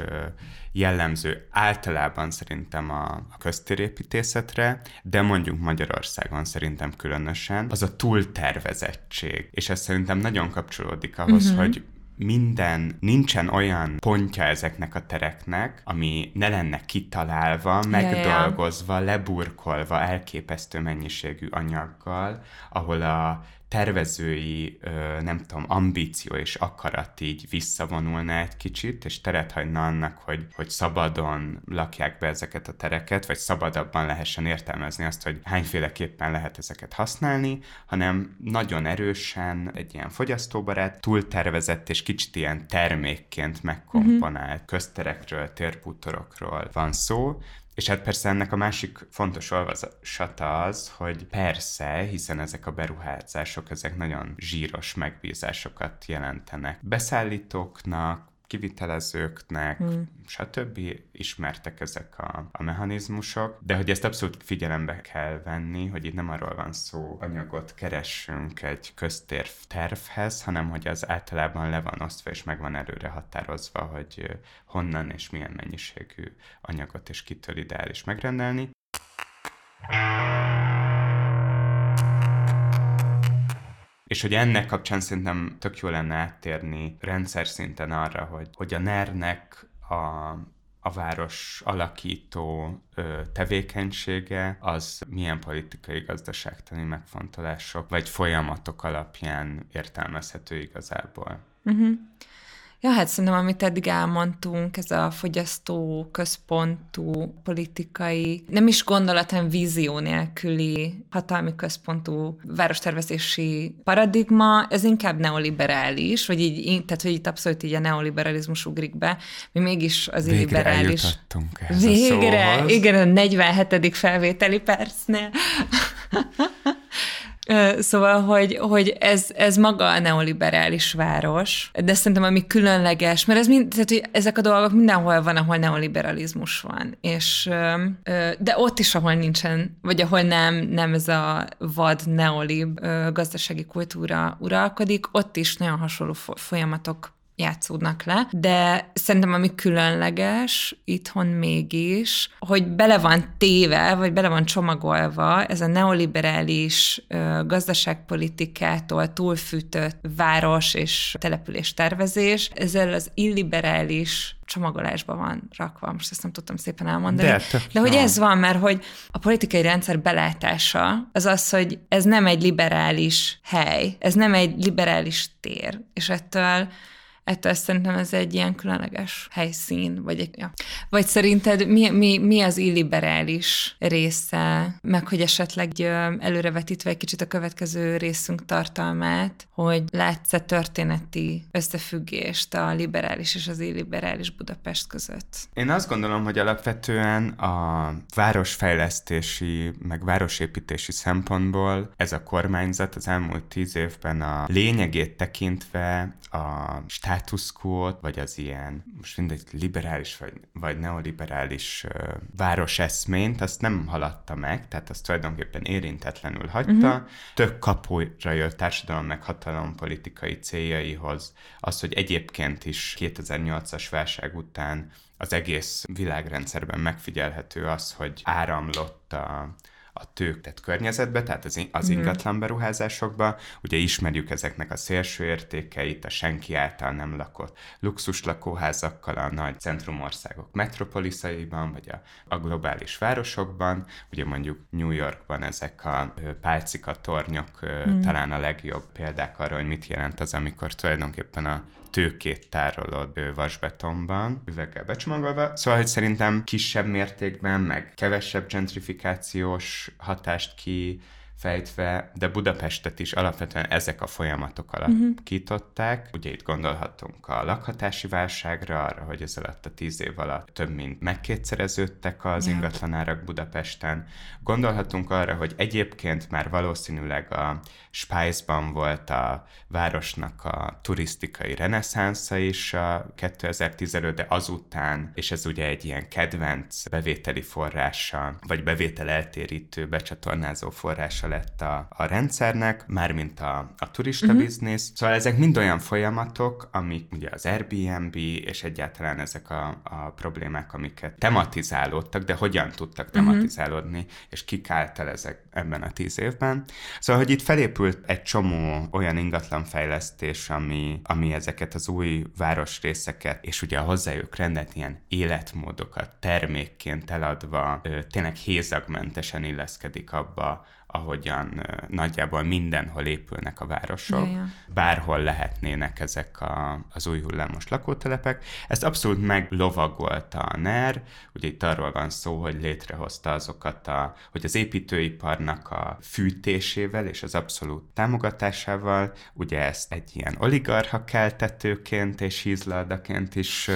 jellemző általában szerintem a, a köztérépítészetre, de mondjuk Magyarországon szerintem különösen, az a túltervezettség. És ez szerintem nagyon kapcsolódik ahhoz, uh-huh. hogy minden, nincsen olyan pontja ezeknek a tereknek, ami ne lenne kitalálva, megdolgozva, leburkolva elképesztő mennyiségű anyaggal, ahol a tervezői, nem tudom, ambíció és akarat így visszavonulna egy kicsit, és teret hagyna annak, hogy, hogy szabadon lakják be ezeket a tereket, vagy szabadabban lehessen értelmezni azt, hogy hányféleképpen lehet ezeket használni, hanem nagyon erősen egy ilyen fogyasztóbarát, túltervezett és kicsit ilyen termékként megkomponált uh-huh. közterekről, térpútorokról van szó, és hát persze ennek a másik fontos olvasata az, hogy persze, hiszen ezek a beruházások, ezek nagyon zsíros megbízásokat jelentenek beszállítóknak, kivitelezőknek, hmm. stb. ismertek ezek a, a mechanizmusok, de hogy ezt abszolút figyelembe kell venni, hogy itt nem arról van szó, anyagot keressünk egy köztérv tervhez, hanem hogy az általában le van osztva és meg van előre határozva, hogy honnan és milyen mennyiségű anyagot és kitől ideális megrendelni. És hogy ennek kapcsán szerintem tök jó lenne áttérni rendszer szinten arra, hogy, hogy a NER-nek a, a város alakító ö, tevékenysége az milyen politikai gazdaságtani megfontolások vagy folyamatok alapján értelmezhető igazából. Uh-huh. Ja, hát szerintem, amit eddig elmondtunk, ez a fogyasztó központú politikai, nem is gondolat, hanem vízió nélküli hatalmi központú várostervezési paradigma, ez inkább neoliberális, vagy így, tehát hogy itt abszolút így a neoliberalizmus ugrik be, mi mégis az Végre illiberális. ehhez Végre, a szóhoz. igen, a 47. felvételi percnél. [laughs] Szóval, hogy, hogy ez, ez maga a neoliberális város, de szerintem ami különleges, mert ez mind, tehát, hogy ezek a dolgok mindenhol van, ahol neoliberalizmus van, és de ott is, ahol nincsen, vagy ahol nem, nem ez a vad neolib gazdasági kultúra uralkodik, ott is nagyon hasonló folyamatok játszódnak le, de szerintem ami különleges itthon mégis, hogy bele van téve, vagy bele van csomagolva ez a neoliberális ö, gazdaságpolitikától túlfűtött város és település tervezés, ezzel az illiberális csomagolásba van rakva, most ezt nem tudtam szépen elmondani. De, de hogy ez van, mert hogy a politikai rendszer belátása az az, hogy ez nem egy liberális hely, ez nem egy liberális tér, és ettől ettől szerintem ez egy ilyen különleges helyszín, vagy, egy, ja. vagy szerinted mi, mi, mi az illiberális része, meg hogy esetleg előrevetítve egy kicsit a következő részünk tartalmát, hogy látsz-e történeti összefüggést a liberális és az illiberális Budapest között? Én azt gondolom, hogy alapvetően a városfejlesztési, meg városépítési szempontból ez a kormányzat az elmúlt tíz évben a lényegét tekintve a status quo vagy az ilyen, most mindegy, liberális vagy, vagy neoliberális uh, városeszményt, azt nem haladta meg, tehát azt tulajdonképpen érintetlenül hagyta. Uh-huh. Tök kapuira jött társadalom meg hatalom politikai céljaihoz. Az, hogy egyébként is 2008-as válság után az egész világrendszerben megfigyelhető az, hogy áramlott a, a tőktet környezetbe, tehát az, az mhm. ingatlan beruházásokba. Ugye ismerjük ezeknek a szélső értékeit, a senki által nem lakott luxus lakóházakkal a nagy centrumországok metropoliszaiban, vagy a, a globális városokban. Ugye mondjuk New Yorkban ezek a pálcika tornyok mm. talán a legjobb példák arra, hogy mit jelent az, amikor tulajdonképpen a tőkét tárolod vasbetonban, üveggel becsomagolva. Szóval, hogy szerintem kisebb mértékben, meg kevesebb gentrifikációs hatást ki fejtve, de Budapestet is alapvetően ezek a folyamatok alakították. Uh-huh. Ugye itt gondolhatunk a lakhatási válságra, arra, hogy ez alatt a tíz év alatt több mint megkétszereződtek az yeah. ingatlanárak Budapesten. Gondolhatunk arra, hogy egyébként már valószínűleg a Spice-ban volt a városnak a turisztikai reneszánsza is a 2015, de azután, és ez ugye egy ilyen kedvenc bevételi forrása, vagy bevétel eltérítő, becsatornázó forrása lett a, a rendszernek, mármint a, a turista uh-huh. biznisz. Szóval ezek mind olyan folyamatok, amik ugye az Airbnb és egyáltalán ezek a, a problémák, amiket tematizálódtak, de hogyan tudtak mhm. tematizálódni, uh-huh. és kik által ezek ebben a tíz évben. Szóval, hogy itt felépült egy csomó olyan ingatlanfejlesztés, ami, ami ezeket az új városrészeket, és ugye a hozzájuk rendelt ilyen életmódokat termékként eladva, tényleg hézagmentesen illeszkedik abba, ahogyan nagyjából mindenhol épülnek a városok, ja, ja. bárhol lehetnének ezek a, az új hullámos lakótelepek. Ezt abszolút meglovagolta a NER, ugye itt arról van szó, hogy létrehozta azokat, a, hogy az építőiparnak a fűtésével és az abszolút támogatásával, ugye ezt egy ilyen oligarcha keltetőként és hízladaként is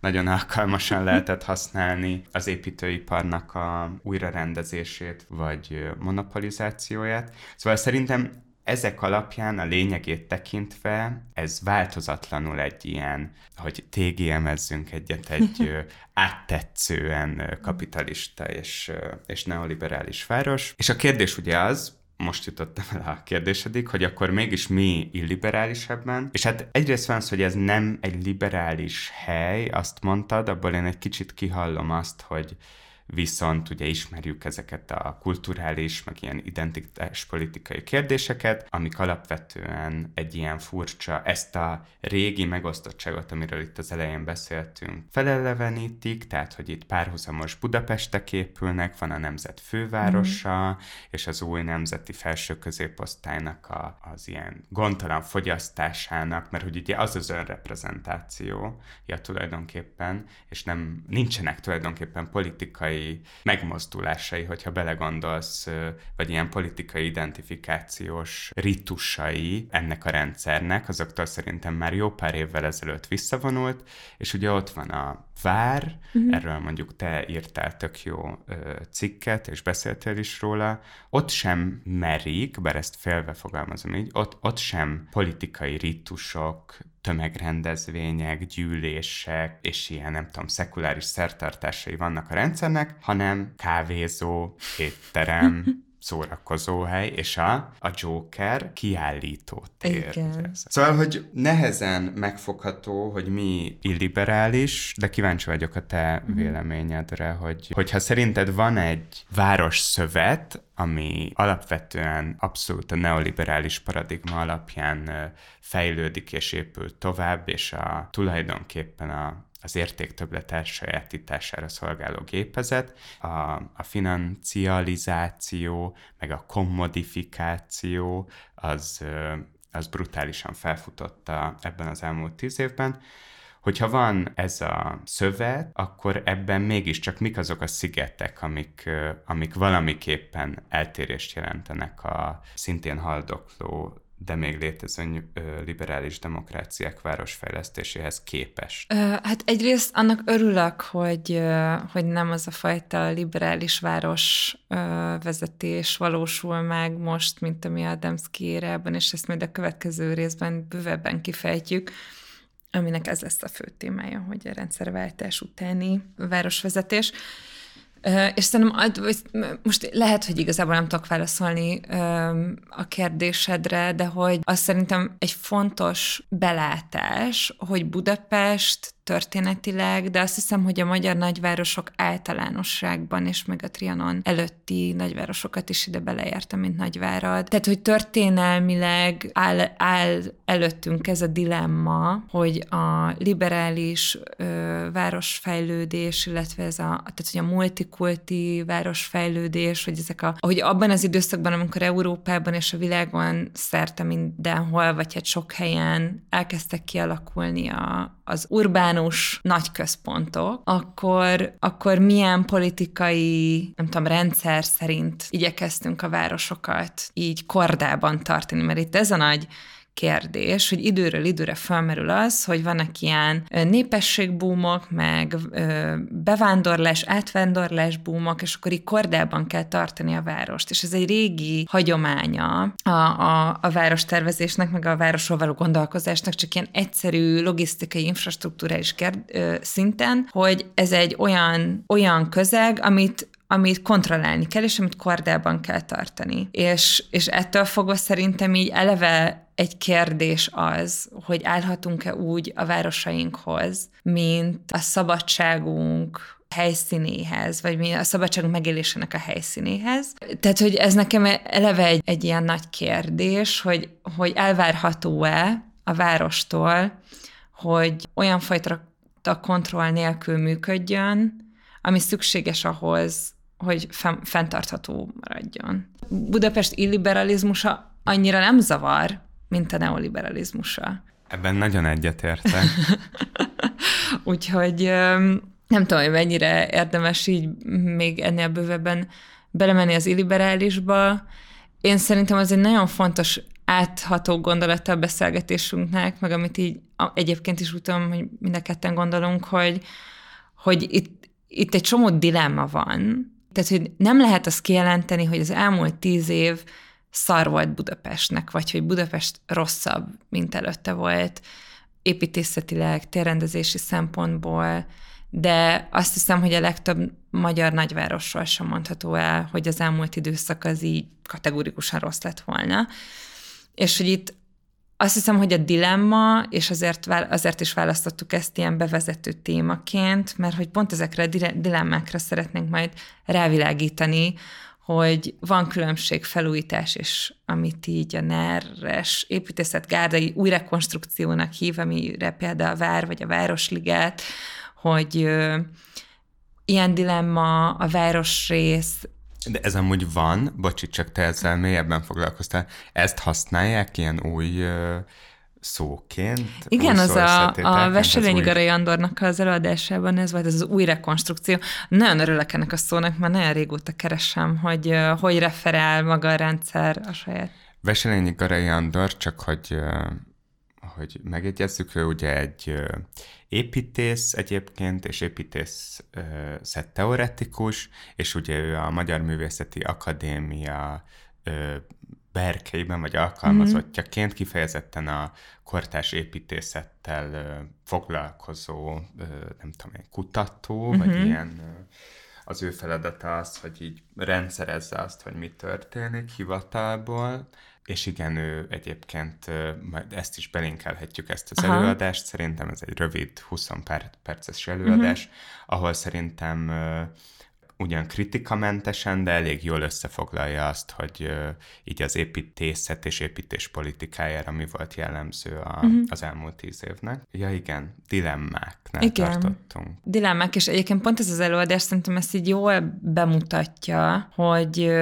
nagyon alkalmasan lehetett használni az építőiparnak a újrarendezését, vagy monopolizációt, konverzációját. Szóval szerintem ezek alapján a lényegét tekintve ez változatlanul egy ilyen, hogy TGM-ezzünk egyet, egy [laughs] áttetszően kapitalista és, és neoliberális város. És a kérdés ugye az, most jutottam el a kérdésedig, hogy akkor mégis mi illiberális ebben? És hát egyrészt van az, hogy ez nem egy liberális hely, azt mondtad, abból én egy kicsit kihallom azt, hogy viszont ugye ismerjük ezeket a kulturális, meg ilyen identitáspolitikai kérdéseket, amik alapvetően egy ilyen furcsa, ezt a régi megosztottságot, amiről itt az elején beszéltünk, felelevenítik, tehát hogy itt párhuzamos Budapestek épülnek, van a nemzet fővárosa, mm. és az új nemzeti felső középosztálynak a, az ilyen gondtalan fogyasztásának, mert hogy ugye az az önreprezentációja tulajdonképpen, és nem nincsenek tulajdonképpen politikai politikai megmozdulásai, hogyha belegondolsz, vagy ilyen politikai identifikációs ritusai ennek a rendszernek, azoktól szerintem már jó pár évvel ezelőtt visszavonult, és ugye ott van a vár, uh-huh. erről mondjuk te írtál tök jó ö, cikket, és beszéltél is róla, ott sem merik, bár ezt félve fogalmazom így, ott, ott sem politikai ritusok, tömegrendezvények, gyűlések és ilyen, nem tudom, szekuláris szertartásai vannak a rendszernek, hanem kávézó, étterem, [laughs] szórakozóhely, és a, a Joker kiállító tér. Igen. Szóval, hogy nehezen megfogható, hogy mi illiberális, de kíváncsi vagyok a te mm. véleményedre, hogy hogyha szerinted van egy város szövet, ami alapvetően abszolút a neoliberális paradigma alapján fejlődik és épül tovább, és a tulajdonképpen a az értéktöblet elsajátítására szolgáló gépezet, a, a financializáció, meg a kommodifikáció az, az brutálisan felfutotta ebben az elmúlt tíz évben, Hogyha van ez a szövet, akkor ebben mégiscsak mik azok a szigetek, amik, amik valamiképpen eltérést jelentenek a szintén haldokló de még létező liberális demokráciák városfejlesztéséhez képes? Hát egyrészt annak örülök, hogy, hogy nem az a fajta liberális város vezetés valósul meg most, mint ami a Demszki érában, és ezt majd a következő részben bővebben kifejtjük, aminek ez lesz a fő témája, hogy a rendszerváltás utáni városvezetés. És szerintem most lehet, hogy igazából nem tudok válaszolni a kérdésedre, de hogy az szerintem egy fontos belátás, hogy Budapest történetileg, de azt hiszem, hogy a magyar nagyvárosok általánosságban, és meg a Trianon előtti nagyvárosokat is ide beleértem, mint nagyvárad. Tehát, hogy történelmileg áll, áll előttünk ez a dilemma, hogy a liberális ö, városfejlődés, illetve ez a, tehát, hogy a multikulti városfejlődés, hogy ezek a, hogy abban az időszakban, amikor Európában és a világon szerte mindenhol, vagy hát sok helyen elkezdtek kialakulni a, az urbánus nagy központok, akkor, akkor milyen politikai, nem tudom, rendszer szerint igyekeztünk a városokat így kordában tartani, mert itt ez a nagy kérdés, hogy időről időre felmerül az, hogy vannak ilyen népességbúmok, meg bevándorlás, átvándorlás búmok, és akkor így kordában kell tartani a várost. És ez egy régi hagyománya a, a, a várostervezésnek, meg a városról való gondolkozásnak, csak ilyen egyszerű logisztikai, infrastruktúrális szinten, hogy ez egy olyan, olyan közeg, amit amit kontrollálni kell, és amit kordában kell tartani. És, és ettől fogva szerintem így eleve egy kérdés az, hogy állhatunk-e úgy a városainkhoz, mint a szabadságunk helyszínéhez, vagy mi a szabadságunk megélésének a helyszínéhez. Tehát, hogy ez nekem eleve egy, egy ilyen nagy kérdés, hogy, hogy elvárható-e a várostól, hogy olyan fajta kontroll nélkül működjön, ami szükséges ahhoz, hogy fenntartható maradjon. Budapest illiberalizmusa annyira nem zavar, mint a neoliberalizmusa. Ebben nagyon egyetértek. [laughs] Úgyhogy nem tudom, hogy mennyire érdemes így még ennél bővebben belemenni az illiberálisba. Én szerintem az egy nagyon fontos átható gondolata a beszélgetésünknek, meg amit így egyébként is tudom, hogy mind a ketten gondolunk, hogy, hogy itt, itt egy csomó dilemma van. Tehát, hogy nem lehet azt kijelenteni, hogy az elmúlt tíz év szar volt Budapestnek, vagy hogy Budapest rosszabb, mint előtte volt, építészetileg, térrendezési szempontból, de azt hiszem, hogy a legtöbb magyar nagyvárosról sem mondható el, hogy az elmúlt időszak az így kategórikusan rossz lett volna. És hogy itt azt hiszem, hogy a dilemma, és azért, azért is választottuk ezt ilyen bevezető témaként, mert hogy pont ezekre a dilemmákra szeretnénk majd rávilágítani, hogy van különbség felújítás, és amit így a NER-es építészet gárdai új rekonstrukciónak hív, amire például a Vár vagy a Városliget, hogy ilyen dilemma a városrész. De ez amúgy van, bocsi, csak te ezzel mélyebben foglalkoztál, ezt használják ilyen új szóként. Igen, az a, a Veselényi. Garai Andornak az előadásában ez volt, ez az új rekonstrukció. Nagyon örülök ennek a szónak, mert nagyon régóta keresem, hogy hogy referál maga a rendszer a saját. Veselényi Garai Andor, csak hogy hogy megegyezzük, ő ugye egy építész egyébként, és építész teoretikus, és ugye ő a Magyar Művészeti Akadémia berkeiben, vagy alkalmazottjaként kifejezetten a kortárs építészettel foglalkozó, nem tudom én, kutató, uh-huh. vagy mhm. ilyen az ő feladata az, hogy így rendszerezze azt, hogy mi történik hivatalból, és igen, ő egyébként, majd ezt is belinkelhetjük, ezt az Aha. előadást, szerintem ez egy rövid, 20 perces előadás, uh-huh. ahol szerintem ugyan kritikamentesen, de elég jól összefoglalja azt, hogy így az építészet és építés politikájára mi volt jellemző a, uh-huh. az elmúlt tíz évnek. Ja igen, dilemmáknál igen. tartottunk. Dilemmák, és egyébként pont ez az előadás szerintem ezt így jól bemutatja, hogy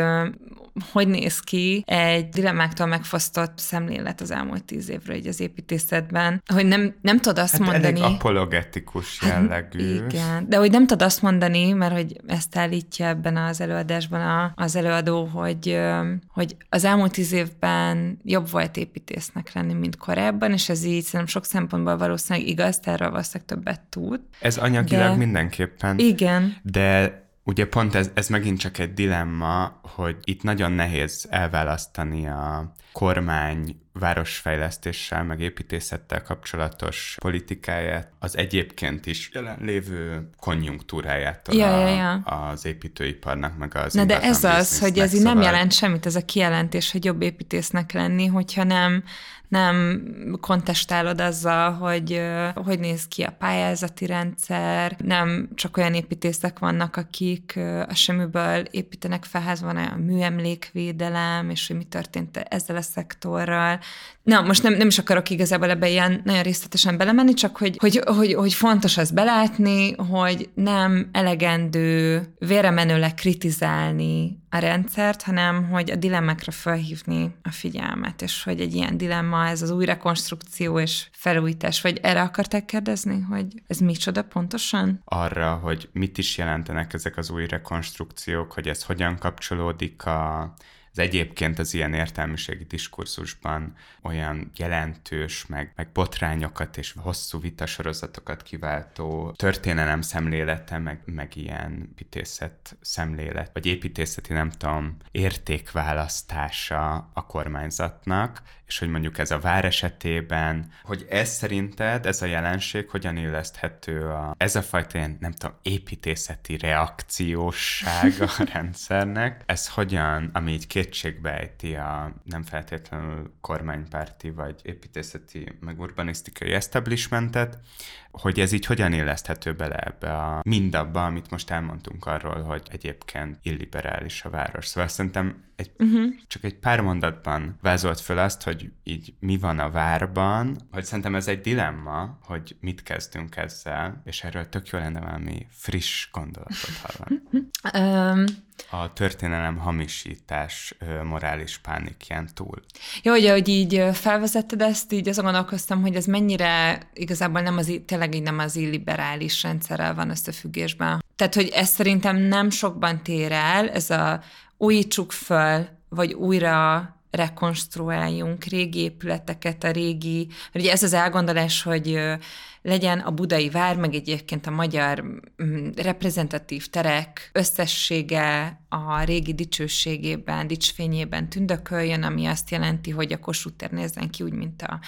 hogy néz ki egy dilemmáktól megfosztott szemlélet az elmúlt tíz évről így az építészetben, hogy nem, nem tudod azt hát mondani... Elég apologetikus hát, jellegű. Hát, igen, de hogy nem tudod azt mondani, mert hogy ezt állítja ebben az előadásban a, az előadó, hogy, hogy az elmúlt tíz évben jobb volt építésznek lenni, mint korábban, és ez így szerintem sok szempontból valószínűleg igaz, erről valószínűleg többet tud. Ez anyagilag de... mindenképpen. Igen. De Ugye pont ez, ez megint csak egy dilemma, hogy itt nagyon nehéz elválasztani a, kormány városfejlesztéssel, meg építészettel kapcsolatos politikáját, az egyébként is jelenlévő konjunktúrájától Ja, a, ja, ja. az építőiparnak, meg az Na de ez az, hogy ez így nem szóval- jelent semmit, ez a kijelentés, hogy jobb építésznek lenni, hogyha nem, nem kontestálod azzal, hogy hogy néz ki a pályázati rendszer, nem csak olyan építészek vannak, akik a semmiből építenek fel, ház van a műemlékvédelem, és hogy mi történt ezzel a szektorral. Na, most nem, nem is akarok igazából ebbe ilyen nagyon részletesen belemenni, csak hogy, hogy, hogy, hogy fontos az belátni, hogy nem elegendő véremenőleg kritizálni a rendszert, hanem hogy a dilemmákra felhívni a figyelmet, és hogy egy ilyen dilemma, ez az újrakonstrukció és felújítás, vagy erre akarták kérdezni, hogy ez micsoda pontosan? arra, hogy mit is jelentenek ezek az új rekonstrukciók, hogy ez hogyan kapcsolódik a, az egyébként az ilyen értelmiségi diskurzusban olyan jelentős, meg, meg botrányokat és hosszú vitasorozatokat kiváltó történelem szemlélete, meg, meg ilyen építészet szemlélet, vagy építészeti, nem tudom, értékválasztása a kormányzatnak, és hogy mondjuk ez a vár esetében, hogy ez szerinted, ez a jelenség hogyan illeszthető a, ez a fajta ilyen, nem tudom, építészeti reakciósság a [laughs] rendszernek, ez hogyan, ami így kétségbejti a nem feltétlenül kormánypárti vagy építészeti meg urbanisztikai establishmentet, hogy ez így hogyan illeszthető bele ebbe a mindabba, amit most elmondtunk arról, hogy egyébként illiberális a város. Szóval szerintem egy, uh-huh. csak egy pár mondatban vázolt föl azt, hogy így mi van a várban, hogy szerintem ez egy dilemma, hogy mit kezdünk ezzel, és erről tök jó lenne valami friss gondolatot hallani. [laughs] Um, A történelem hamisítás morális pánikján túl. Jó, hogy ahogy így felvezetted ezt, így azon gondolkoztam, hogy ez mennyire igazából nem az, i- tényleg így nem az illiberális rendszerrel van összefüggésben. Tehát, hogy ez szerintem nem sokban tér el, ez a újítsuk föl, vagy újra rekonstruáljunk régi épületeket, a régi, mert ugye ez az elgondolás, hogy legyen a budai vár, meg egyébként a magyar mm, reprezentatív terek összessége a régi dicsőségében, dicsfényében tündököljön, ami azt jelenti, hogy a Kossuth tér nézzen ki úgy, mint a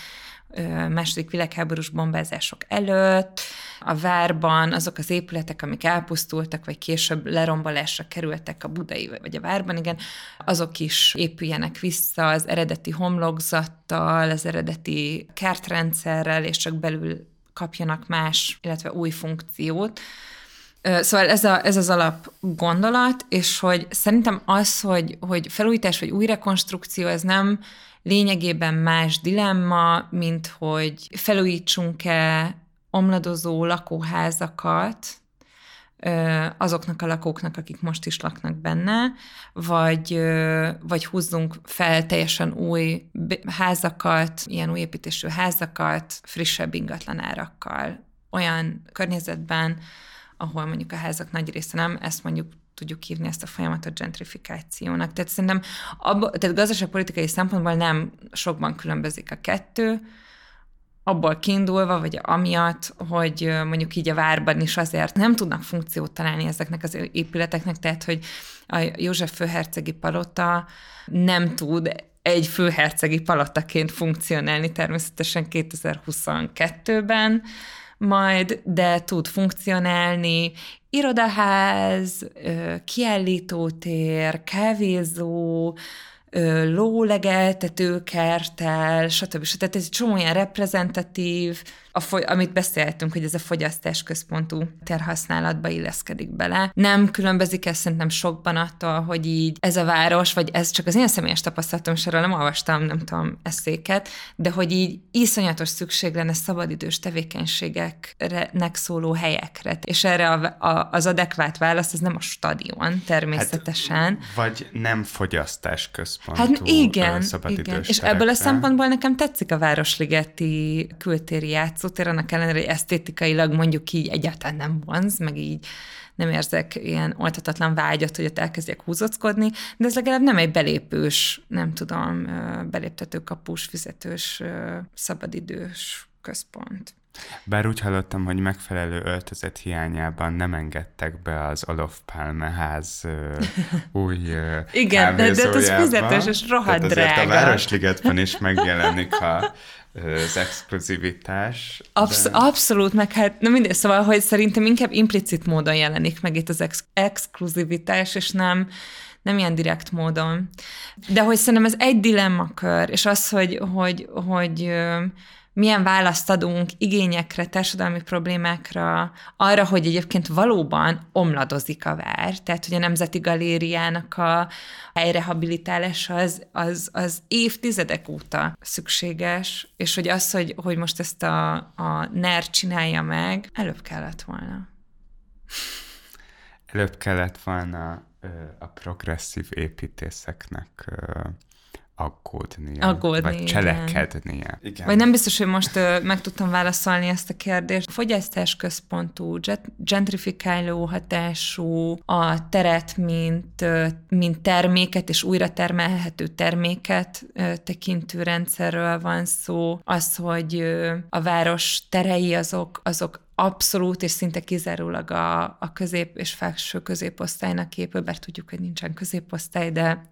második világháborús bombázások előtt. A várban azok az épületek, amik elpusztultak, vagy később lerombolásra kerültek a budai, vagy a várban, igen, azok is épüljenek vissza az eredeti homlokzattal, az eredeti kertrendszerrel, és csak belül kapjanak más, illetve új funkciót. Szóval ez, a, ez az alap gondolat, és hogy szerintem az, hogy, hogy felújítás vagy új rekonstrukció, ez nem lényegében más dilemma, mint hogy felújítsunk-e omladozó lakóházakat, azoknak a lakóknak, akik most is laknak benne, vagy, vagy húzzunk fel teljesen új házakat, ilyen új építésű házakat, frissebb ingatlanárakkal, olyan környezetben, ahol mondjuk a házak nagy része nem, ezt mondjuk tudjuk hívni ezt a folyamatot gentrifikációnak. Tehát szerintem abba, tehát gazdaságpolitikai szempontból nem sokban különbözik a kettő, abból kiindulva, vagy amiatt, hogy mondjuk így a várban is azért nem tudnak funkciót találni ezeknek az épületeknek, tehát hogy a József főhercegi palota nem tud egy főhercegi palotaként funkcionálni természetesen 2022-ben, majd, de tud funkcionálni irodaház, kiállítótér, kávézó, ö, lólegeltetőkertel, stb. stb. Tehát ez egy csomó ilyen reprezentatív, a foly- amit beszéltünk, hogy ez a fogyasztásközpontú terhasználatba illeszkedik bele. Nem különbözik ez szerintem sokban attól, hogy így ez a város, vagy ez csak az én személyes tapasztalatom, és erről nem olvastam, nem tudom, eszéket, de hogy így iszonyatos szükség lenne szabadidős tevékenységeknek szóló helyekre. És erre a, a, az adekvát válasz, ez nem a stadion, természetesen. Hát, Vagy nem fogyasztás központú Hát igen, igen. És terekre. ebből a szempontból nekem tetszik a Városligeti kültéri játszótér, annak ellenére, hogy esztétikailag mondjuk így egyáltalán nem vonz, meg így nem érzek ilyen oltatatlan vágyat, hogy ott elkezdjek húzockodni, de ez legalább nem egy belépős, nem tudom, beléptető kapus, fizetős, szabadidős központ. Bár úgy hallottam, hogy megfelelő öltözet hiányában nem engedtek be az Olof Palme ház [laughs] új Igen, de, de ez fizetés, és rohadt drága. a Városligetben is megjelenik a az exkluzivitás. Absz- de... Abszolút, meg hát, na mindegy, szóval, hogy szerintem inkább implicit módon jelenik meg itt az ex- exkluzivitás, és nem, nem ilyen direkt módon. De hogy szerintem ez egy dilemmakör, és az, hogy, hogy, hogy milyen választ adunk igényekre, társadalmi problémákra, arra, hogy egyébként valóban omladozik a vár, tehát hogy a Nemzeti Galériának a helyrehabilitálása az, az, az évtizedek óta szükséges, és hogy az, hogy, hogy most ezt a, a NER csinálja meg, előbb kellett volna. Előbb kellett volna a progresszív építészeknek aggódnia, aggódni, vagy cselekednie. Igen. Vagy nem biztos, hogy most ö, meg tudtam válaszolni ezt a kérdést. Fogyasztás központú, gentrifikáló hatású, a teret, mint, ö, mint terméket és újra termelhető terméket ö, tekintő rendszerről van szó. Az, hogy ö, a város terei azok, azok abszolút és szinte kizárólag a, a közép és felső középosztálynak képül, bár tudjuk, hogy nincsen középosztály, de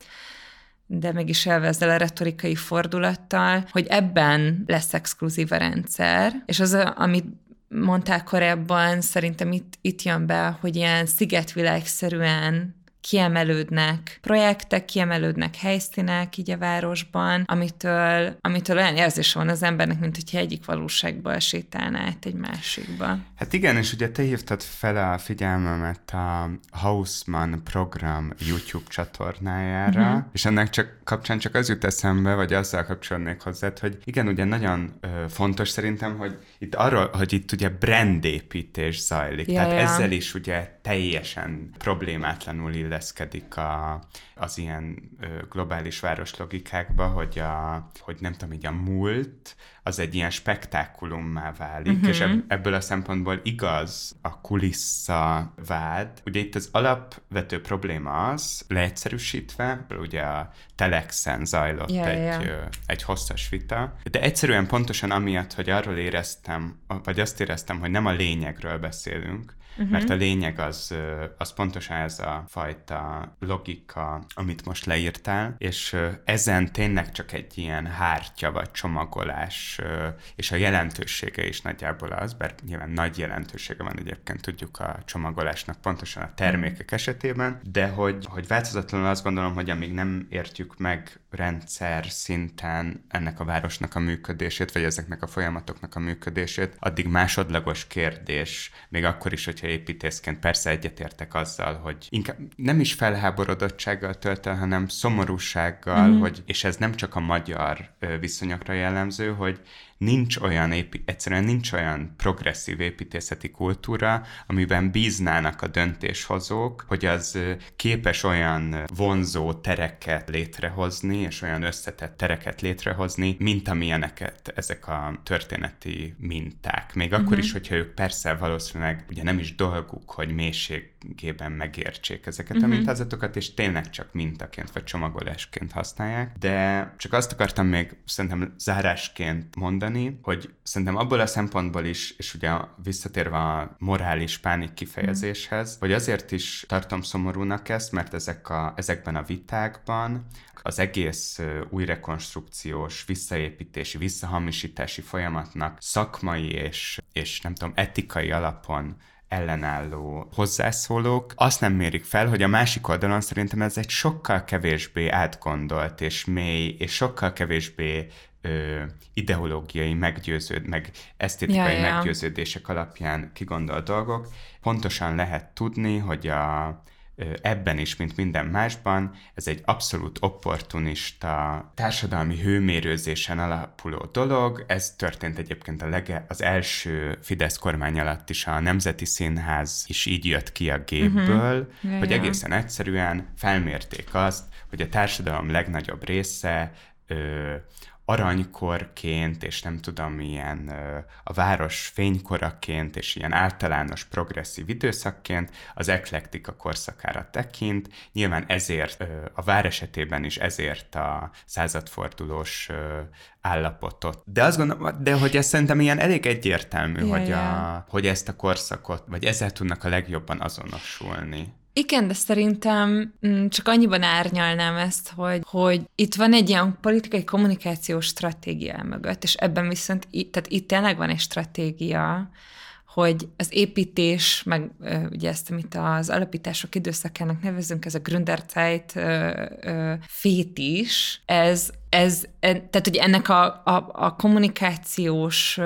de mégis elve a retorikai fordulattal, hogy ebben lesz exkluzív a rendszer, és az, amit mondták korábban, szerintem itt, itt jön be, hogy ilyen szigetvilágszerűen kiemelődnek projektek, kiemelődnek helyszínek így a városban, amitől, amitől olyan érzés van az embernek, mint hogyha egyik valóságból sétálna át egy másikba. Hát igen, és ugye te hívtad fel a figyelmemet a Hausmann program YouTube csatornájára, uh-huh. és ennek csak kapcsán csak az jut eszembe, vagy azzal kapcsolnék hozzá, hogy igen, ugye nagyon ö, fontos szerintem, hogy itt arról, hogy itt ugye brandépítés zajlik, ja, tehát ja. ezzel is ugye teljesen problémátlanul illeszkedik a, az ilyen globális városlogikákba, hogy, a, hogy nem tudom, így a múlt az egy ilyen spektákulummá válik, uh-huh. és ebből a szempontból igaz a kulissza vád. Ugye itt az alapvető probléma az, leegyszerűsítve, ugye a Telexen zajlott yeah, egy, yeah. egy hosszas vita, de egyszerűen pontosan amiatt, hogy arról éreztem, vagy azt éreztem, hogy nem a lényegről beszélünk, Uh-huh. Mert a lényeg az, az pontosan ez a fajta logika, amit most leírtál, és ezen tényleg csak egy ilyen hártya vagy csomagolás, és a jelentősége is nagyjából az, bár nyilván nagy jelentősége van egyébként, tudjuk a csomagolásnak pontosan a termékek uh-huh. esetében, de hogy, hogy változatlanul azt gondolom, hogy amíg nem értjük meg rendszer szinten ennek a városnak a működését, vagy ezeknek a folyamatoknak a működését, addig másodlagos kérdés, még akkor is, hogyha építészként persze egyetértek azzal, hogy inkább nem is felháborodottsággal tölt el, hanem szomorúsággal, mm-hmm. hogy, és ez nem csak a magyar viszonyokra jellemző, hogy nincs olyan, épi, egyszerűen nincs olyan progresszív építészeti kultúra, amiben bíznának a döntéshozók, hogy az képes olyan vonzó tereket létrehozni, és olyan összetett tereket létrehozni, mint amilyeneket ezek a történeti minták. Még uh-huh. akkor is, hogyha ők persze valószínűleg ugye nem is dolguk, hogy mélységében megértsék ezeket uh-huh. a mhm. mintázatokat, és tényleg csak mintaként vagy csomagolásként használják, de csak azt akartam még szerintem zárásként mondani, hogy szerintem abból a szempontból is, és ugye visszatérve a morális pánik kifejezéshez, mm. hogy azért is tartom szomorúnak ezt, mert ezek a, ezekben a vitákban az egész új rekonstrukciós, visszaépítési, visszahamisítási folyamatnak szakmai és, és nem tudom, etikai alapon ellenálló hozzászólók azt nem mérik fel, hogy a másik oldalon szerintem ez egy sokkal kevésbé átgondolt és mély, és sokkal kevésbé ö, ideológiai meggyőződ, meg esztétikai ja, ja. meggyőződések alapján kigondolt dolgok. Pontosan lehet tudni, hogy a, ebben is, mint minden másban, ez egy abszolút opportunista társadalmi hőmérőzésen alapuló dolog. Ez történt egyébként a lege, az első Fidesz kormány alatt is a Nemzeti Színház is így jött ki a gépből, uh-huh. ja, hogy egészen egyszerűen felmérték azt, hogy a társadalom legnagyobb része ö, aranykorként, és nem tudom, ilyen ö, a város fénykoraként, és ilyen általános progresszív időszakként az eklektika korszakára tekint. Nyilván ezért a vár esetében is ezért a századfordulós állapotot. De azt gondolom, de hogy ez szerintem ilyen elég egyértelmű, Ja, hogy, a, hogy ezt a korszakot, vagy ezzel tudnak a legjobban azonosulni. Igen, de szerintem mm, csak annyiban árnyalnám ezt, hogy, hogy itt van egy ilyen politikai kommunikációs stratégia mögött, és ebben viszont, tehát itt tényleg van egy stratégia, hogy az építés, meg ugye ezt, amit az alapítások időszakának nevezünk, ez a Gründerzeit fétis, ez, ez, e, tehát hogy ennek a, a, a kommunikációs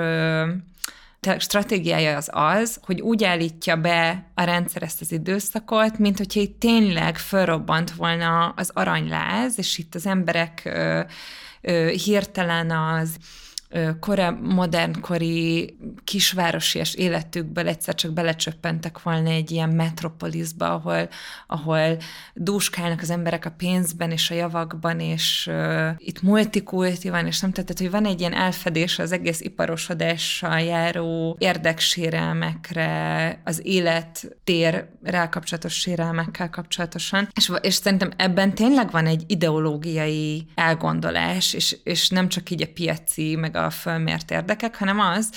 stratégiája az az, hogy úgy állítja be a rendszer ezt az időszakot, mint hogyha itt tényleg fölrobbant volna az aranyláz, és itt az emberek ö, ö, hirtelen az kora, modernkori kisvárosias életükből egyszer csak belecsöppentek volna egy ilyen metropoliszba, ahol, ahol dúskálnak az emberek a pénzben és a javakban, és ö, itt multikulti van, és nem tehát, hogy van egy ilyen elfedés az egész iparosodással járó érdeksérelmekre, az élettérrel kapcsolatos sérelmekkel kapcsolatosan, és, és szerintem ebben tényleg van egy ideológiai elgondolás, és, és nem csak így a piaci, meg a fölmért érdekek, hanem az,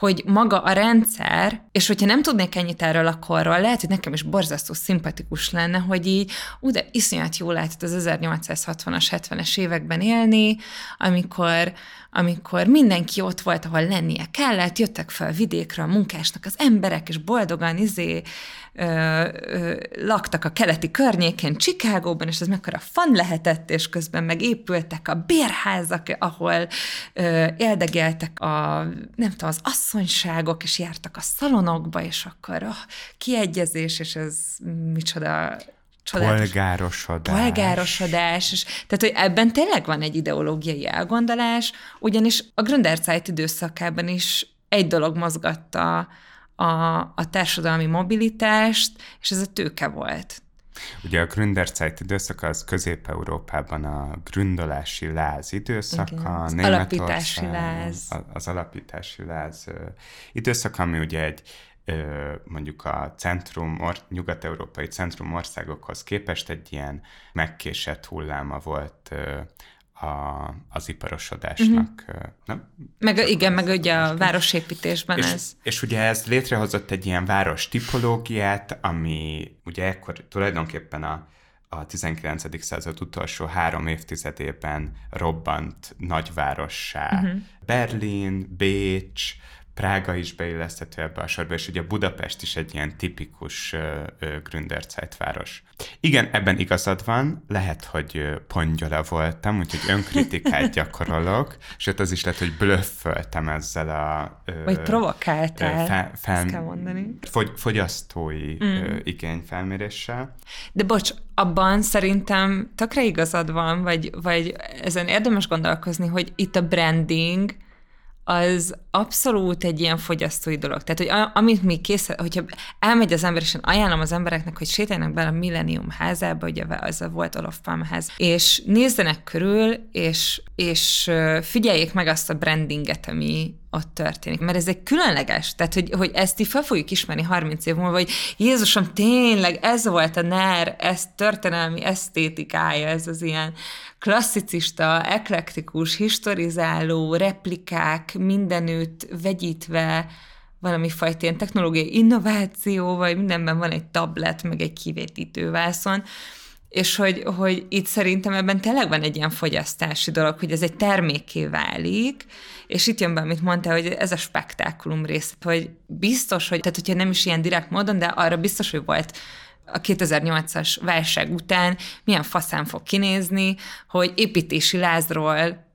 hogy maga a rendszer, és hogyha nem tudnék ennyit erről a korról, lehet, hogy nekem is borzasztó szimpatikus lenne, hogy így, ú, de iszonyat jól lehetett az 1860-as, 70-es években élni, amikor, amikor mindenki ott volt, ahol lennie kellett, jöttek fel vidékről a munkásnak az emberek, és boldogan izé ö, ö, laktak a keleti környéken, Csikágóban, és ez mekkora fan lehetett, és közben megépültek a bérházak, ahol ö, éldegeltek a, nem tudom, az asszonyságok, és jártak a szalonokba, és akkor oh, kiegyezés, és ez micsoda csodálatos Polgárosodás. polgárosodás, és, tehát hogy ebben tényleg van egy ideológiai elgondolás, ugyanis a Gründerzeit időszakában is egy dolog mozgatta a, a társadalmi mobilitást, és ez a tőke volt. Ugye a Gründerzeit időszaka az Közép-Európában a gründolási láz időszaka, Igen, az alapítási láz. Az alapítási láz időszaka, ami ugye egy mondjuk a centrum, or, nyugat-európai centrum országokhoz képest egy ilyen megkésett hulláma volt a, az iparosodásnak. Uh-huh. Nem? Meg igen, meg ugye a városépítésben És, ez. és ugye ez létrehozott egy ilyen város tipológiát, ami ugye ekkor tulajdonképpen a, a 19. század utolsó három évtizedében robbant nagyvárossá. Uh-huh. Berlin, Bécs, Prága is beilleszthető ebbe a sorba, és ugye Budapest is egy ilyen tipikus Gründerzeit város. Igen, ebben igazad van, lehet, hogy pongyola voltam, úgyhogy önkritikát [laughs] gyakorolok, sőt az is lehet, hogy blöfföltem ezzel a... Vagy provokáltál, fe, fel, ezt kell mondani. Fogy, fogyasztói mm. igényfelméréssel. De bocs, abban szerintem tökre igazad van, vagy, vagy ezen érdemes gondolkozni, hogy itt a branding az abszolút egy ilyen fogyasztói dolog. Tehát, hogy amit mi kész, hogyha elmegy az ember, és én ajánlom az embereknek, hogy sétáljanak bele a Millennium házába, ugye az a volt Olof Palme ház, és nézzenek körül, és, és figyeljék meg azt a brandinget, ami ott történik. Mert ez egy különleges, tehát hogy, hogy ezt így fel fogjuk ismerni 30 év múlva, hogy Jézusom, tényleg ez volt a NER, ez történelmi esztétikája, ez az ilyen klasszicista, eklektikus, historizáló, replikák mindenütt vegyítve, valami fajta ilyen technológiai innováció, vagy mindenben van egy tablet, meg egy kivetítővászon, és hogy, hogy itt szerintem ebben tényleg van egy ilyen fogyasztási dolog, hogy ez egy termékké válik, és itt jön be, amit mondtál, hogy ez a spektákulum rész, hogy biztos, hogy, tehát hogyha nem is ilyen direkt módon, de arra biztos, hogy volt a 2008-as válság után milyen faszán fog kinézni, hogy építési lázról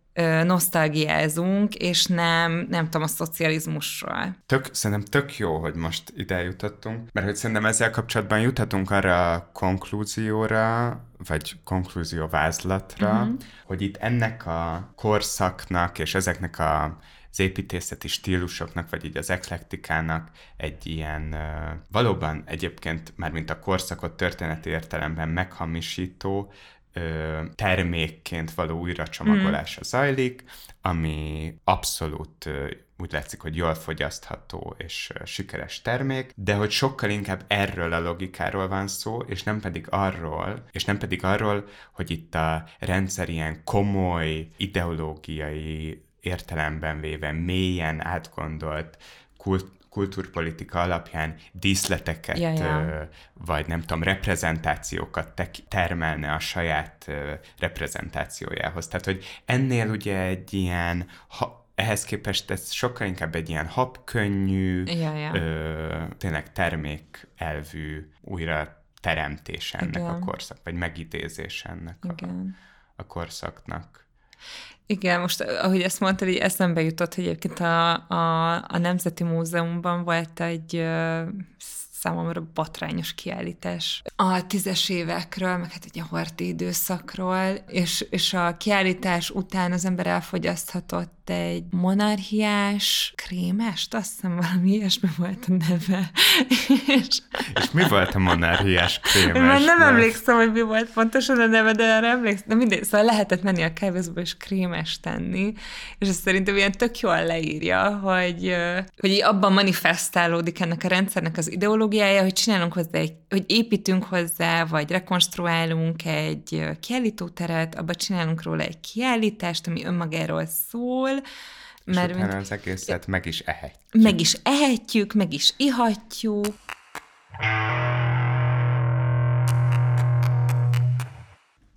nosztalgiázunk, és nem, nem tudom, a szocializmusról. Tök, szerintem tök jó, hogy most ide jutottunk, mert hogy szerintem ezzel kapcsolatban juthatunk arra a konklúzióra, vagy konklúzióvázlatra, uh-huh. hogy itt ennek a korszaknak és ezeknek a az építészeti stílusoknak, vagy így az eklektikának egy ilyen valóban egyébként már mint a korszakot történeti értelemben meghamisító ö, termékként való újracsomagolása mm. zajlik, ami abszolút ö, úgy látszik, hogy jól fogyasztható és sikeres termék, de hogy sokkal inkább erről a logikáról van szó, és nem pedig arról, és nem pedig arról, hogy itt a rendszer ilyen komoly ideológiai értelemben véve mélyen átgondolt kult, kultúrpolitika alapján díszleteket, ja, ja. vagy nem tudom, reprezentációkat termelne a saját reprezentációjához. Tehát, hogy ennél ugye egy ilyen, ha, ehhez képest ez sokkal inkább egy ilyen habkönnyű, ja, ja. Ö, tényleg termékelvű újra teremtés ennek Igen. a korszak, vagy megidézés ennek a, a korszaknak. Igen, most ahogy ezt mondtad, így eszembe jutott, hogy egyébként a, a, a Nemzeti Múzeumban volt egy számomra batrányos kiállítás. A tízes évekről, meg hát egy a horti időszakról, és, és a kiállítás után az ember elfogyaszthatott egy monarchiás krémest, azt hiszem valami ilyesmi volt a neve. és, és mi volt a monarchiás krémes? Már nem emlékszem, hogy mi volt pontosan a neve, de arra emlékszem. De mindegy, szóval lehetett menni a kávézóba és krémes tenni, és ez szerintem ilyen tök jól leírja, hogy, hogy abban manifestálódik ennek a rendszernek az ideológiája, hogy csinálunk hozzá egy, hogy építünk hozzá, vagy rekonstruálunk egy kiállítóteret, abba csinálunk róla egy kiállítást, ami önmagáról szól, mert és utána az egészet meg is ehetjük. Meg is ehetjük, meg is ihatjuk.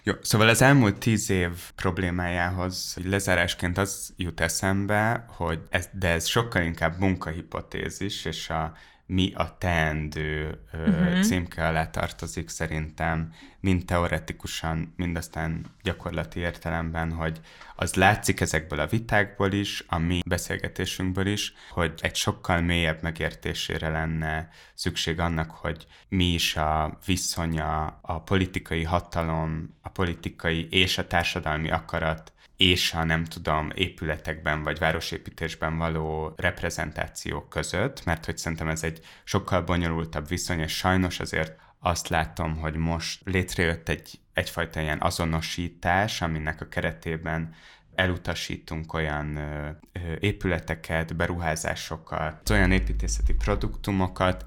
Jó, szóval az elmúlt tíz év problémájához hogy lezárásként az jut eszembe, hogy ez, de ez sokkal inkább munkahipotézis, és a mi a teendő uh-huh. címke alá tartozik szerintem, mind teoretikusan, mind aztán gyakorlati értelemben, hogy az látszik ezekből a vitákból is, a mi beszélgetésünkből is, hogy egy sokkal mélyebb megértésére lenne szükség annak, hogy mi is a viszonya, a politikai hatalom, a politikai és a társadalmi akarat és a nem tudom, épületekben vagy városépítésben való reprezentációk között, mert hogy szerintem ez egy sokkal bonyolultabb viszony, és sajnos azért azt látom, hogy most létrejött egy, egyfajta ilyen azonosítás, aminek a keretében elutasítunk olyan ö, ö, épületeket, beruházásokat, olyan építészeti produktumokat,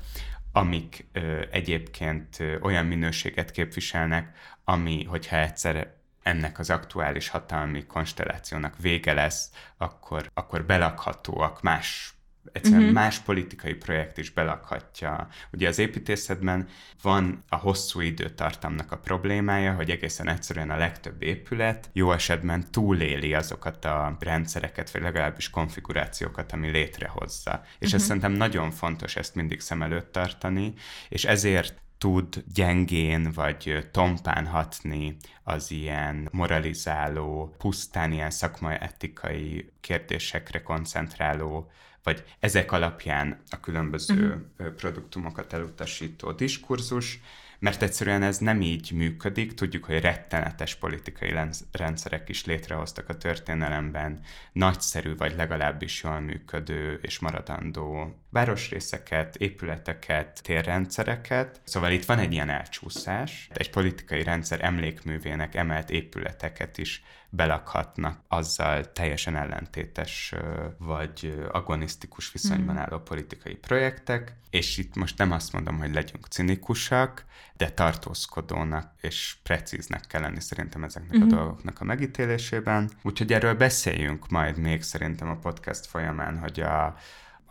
amik ö, egyébként ö, olyan minőséget képviselnek, ami, hogyha egyszer ennek az aktuális hatalmi konstellációnak vége lesz, akkor, akkor belakhatóak más egyszerűen uh-huh. más politikai projekt is belakhatja. Ugye az építészetben van a hosszú időtartamnak a problémája, hogy egészen egyszerűen a legtöbb épület jó esetben túléli azokat a rendszereket, vagy legalábbis konfigurációkat, ami létrehozza. És uh-huh. ez szerintem nagyon fontos ezt mindig szem előtt tartani, és ezért tud gyengén vagy tompán hatni az ilyen moralizáló, pusztán ilyen szakmai etikai kérdésekre koncentráló, vagy ezek alapján a különböző uh-huh. produktumokat elutasító diskurzus, mert egyszerűen ez nem így működik. Tudjuk, hogy rettenetes politikai rendszerek is létrehoztak a történelemben nagyszerű, vagy legalábbis jól működő és maradandó városrészeket, épületeket, térrendszereket. Szóval itt van egy ilyen elcsúszás. Egy politikai rendszer emlékművének emelt épületeket is belakhatnak azzal teljesen ellentétes vagy agonisztikus viszonyban hmm. álló politikai projektek, és itt most nem azt mondom, hogy legyünk cinikusak, de tartózkodónak és precíznek kell lenni szerintem ezeknek uh-huh. a mhm. dolgoknak a megítélésében. Úgyhogy erről beszéljünk majd még szerintem a podcast folyamán, hogy a,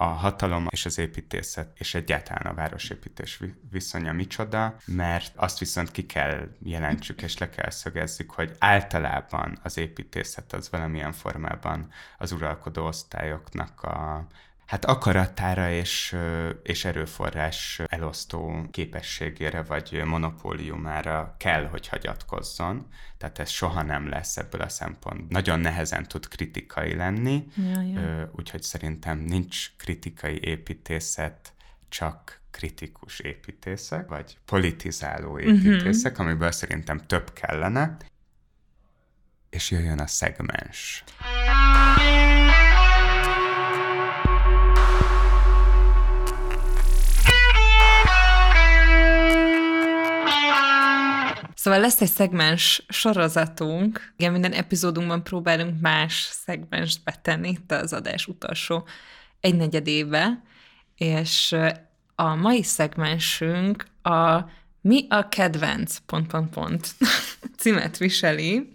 a hatalom és az építészet, és egyáltalán a városépítés viszonya micsoda, mert azt viszont ki kell jelentsük, és le kell szögezzük, hogy általában az építészet az valamilyen formában az uralkodó osztályoknak a hát akaratára és, és erőforrás elosztó képességére vagy monopóliumára kell, hogy hagyatkozzon. Tehát ez soha nem lesz ebből a szempont. Nagyon nehezen tud kritikai lenni, ja, ja. úgyhogy szerintem nincs kritikai építészet, csak kritikus építészek, vagy politizáló mhm. építészek, uh-huh. amiből szerintem több kellene, és jöjjön a szegmens. Szóval lesz egy szegmens sorozatunk. Igen, minden epizódunkban próbálunk más szegmens betenni itt az adás utolsó egynegyedébe, és a mai szegmensünk a Mi a kedvenc? Pont, pont, pont [laughs] címet viseli.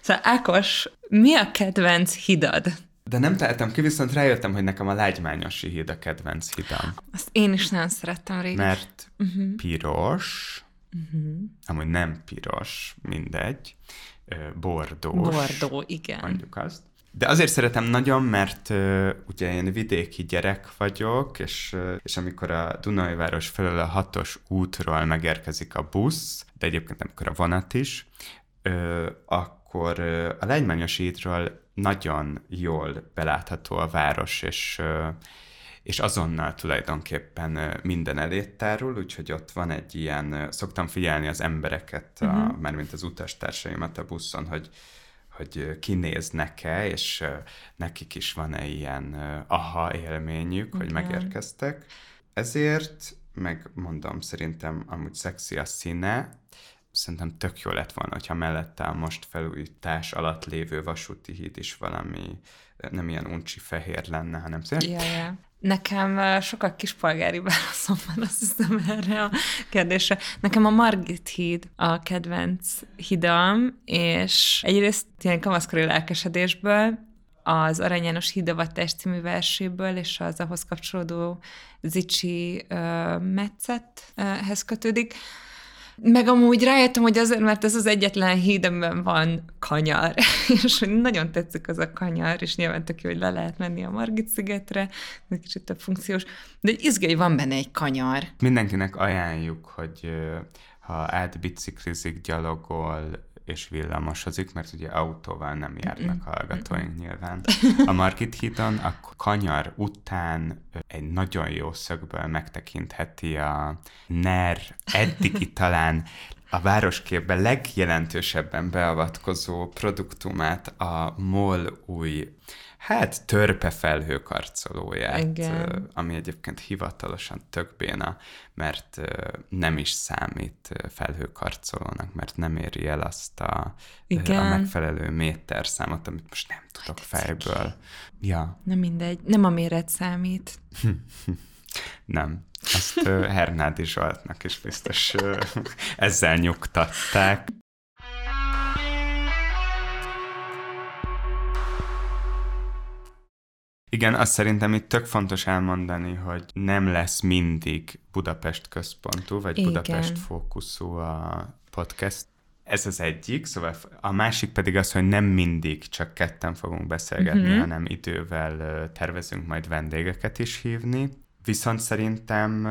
Szóval Ákos, mi a kedvenc hidad? De nem tehetem ki, viszont rájöttem, hogy nekem a Lágymányosi híd a kedvenc hidam. Azt én is nagyon szerettem régen. Mert uh-huh. piros, uh-huh. amúgy nem piros, mindegy, bordós. Bordó, igen. Mondjuk azt. De azért szeretem nagyon, mert uh, ugye én vidéki gyerek vagyok, és, uh, és amikor a Dunajváros felől a hatos útról megérkezik a busz, de egyébként amikor a vonat is, uh, akkor uh, a Legymányos hídról nagyon jól belátható a város, és, uh, és azonnal tulajdonképpen minden elét tárul, úgyhogy ott van egy ilyen, szoktam figyelni az embereket, uh-huh. a, mhm. mármint az utastársaimat a buszon, hogy hogy kinéznek-e, és nekik is van-e ilyen aha élményük, okay. hogy megérkeztek. Ezért, meg mondom, szerintem amúgy szexi a színe, szerintem tök jó lett volna, hogyha mellette a most felújítás alatt lévő vasúti híd is valami nem ilyen uncsi fehér lenne, hanem szép. Yeah, yeah. Nekem sokkal kispolgári válaszom van, azt hiszem erre a kérdésre. Nekem a Margit híd a kedvenc hidam, és egyrészt ilyen kamaszkori lelkesedésből, az Arany János Hídavatás című verséből, és az ahhoz kapcsolódó Zicsi uh, Metszethez kötődik. Meg amúgy rájöttem, hogy azért, mert ez az egyetlen híd, amiben van kanyar, [laughs] és nagyon tetszik az a kanyar, és nyilván tök jó, hogy le lehet menni a Margit szigetre, egy kicsit több funkciós, de egy izgai van benne egy kanyar. Mindenkinek ajánljuk, hogy ha átbiciklizik, gyalogol, és villamosozik, mert ugye autóval nem járnak hallgatóink nyilván. A Margit hídon a kanyar után egy nagyon jó szögből megtekintheti a NER eddigi [laughs] talán a városképben legjelentősebben beavatkozó produktumát, a MOL új Hát törpe felhőkarcolóját, Igen. ami egyébként hivatalosan tök béna, mert nem is számít felhőkarcolónak, mert nem éri el azt a, Igen. a megfelelő méterszámot, amit most nem tudok hát fejből. Ja. Nem mindegy, nem a méret számít. [laughs] nem. Azt Hernádi Zsoltnak is biztos [laughs] ezzel nyugtatták. Igen, azt szerintem itt tök fontos elmondani, hogy nem lesz mindig Budapest központú, vagy Igen. Budapest fókuszú a podcast. Ez az egyik, szóval a másik pedig az, hogy nem mindig csak ketten fogunk beszélgetni, uh-huh. hanem idővel tervezünk majd vendégeket is hívni. Viszont szerintem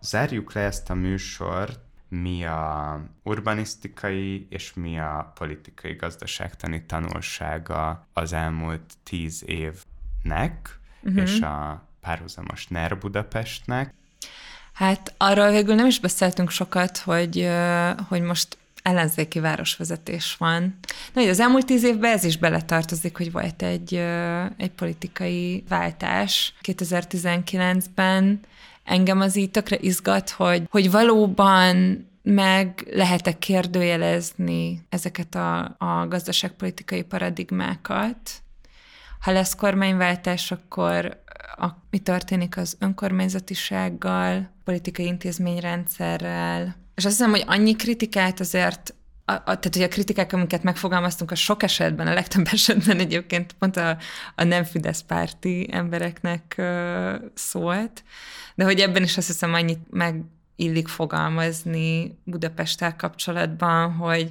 zárjuk le ezt a műsort, mi a urbanisztikai és mi a politikai gazdaságtani tanulsága az elmúlt tíz év nek uh-huh. és a párhuzamos NER Budapestnek. Hát arról végül nem is beszéltünk sokat, hogy, hogy most ellenzéki városvezetés van. Na, az elmúlt tíz évben ez is beletartozik, hogy volt egy, egy politikai váltás 2019-ben. Engem az így tökre izgat, hogy, hogy valóban meg lehet-e kérdőjelezni ezeket a, a gazdaságpolitikai paradigmákat, ha lesz kormányváltás, akkor a, mi történik az önkormányzatisággal, politikai intézményrendszerrel. És azt hiszem, hogy annyi kritikát azért a, a, tehát, hogy a kritikák, amiket megfogalmaztunk, a sok esetben, a legtöbb [laughs] esetben egyébként pont a, a nem Fidesz párti embereknek uh, szólt, de hogy ebben is azt hiszem annyit meg illik fogalmazni Budapesttel kapcsolatban, hogy,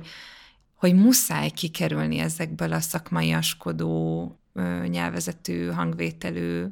hogy muszáj kikerülni ezekből a szakmaiaskodó nyelvezetű, hangvételű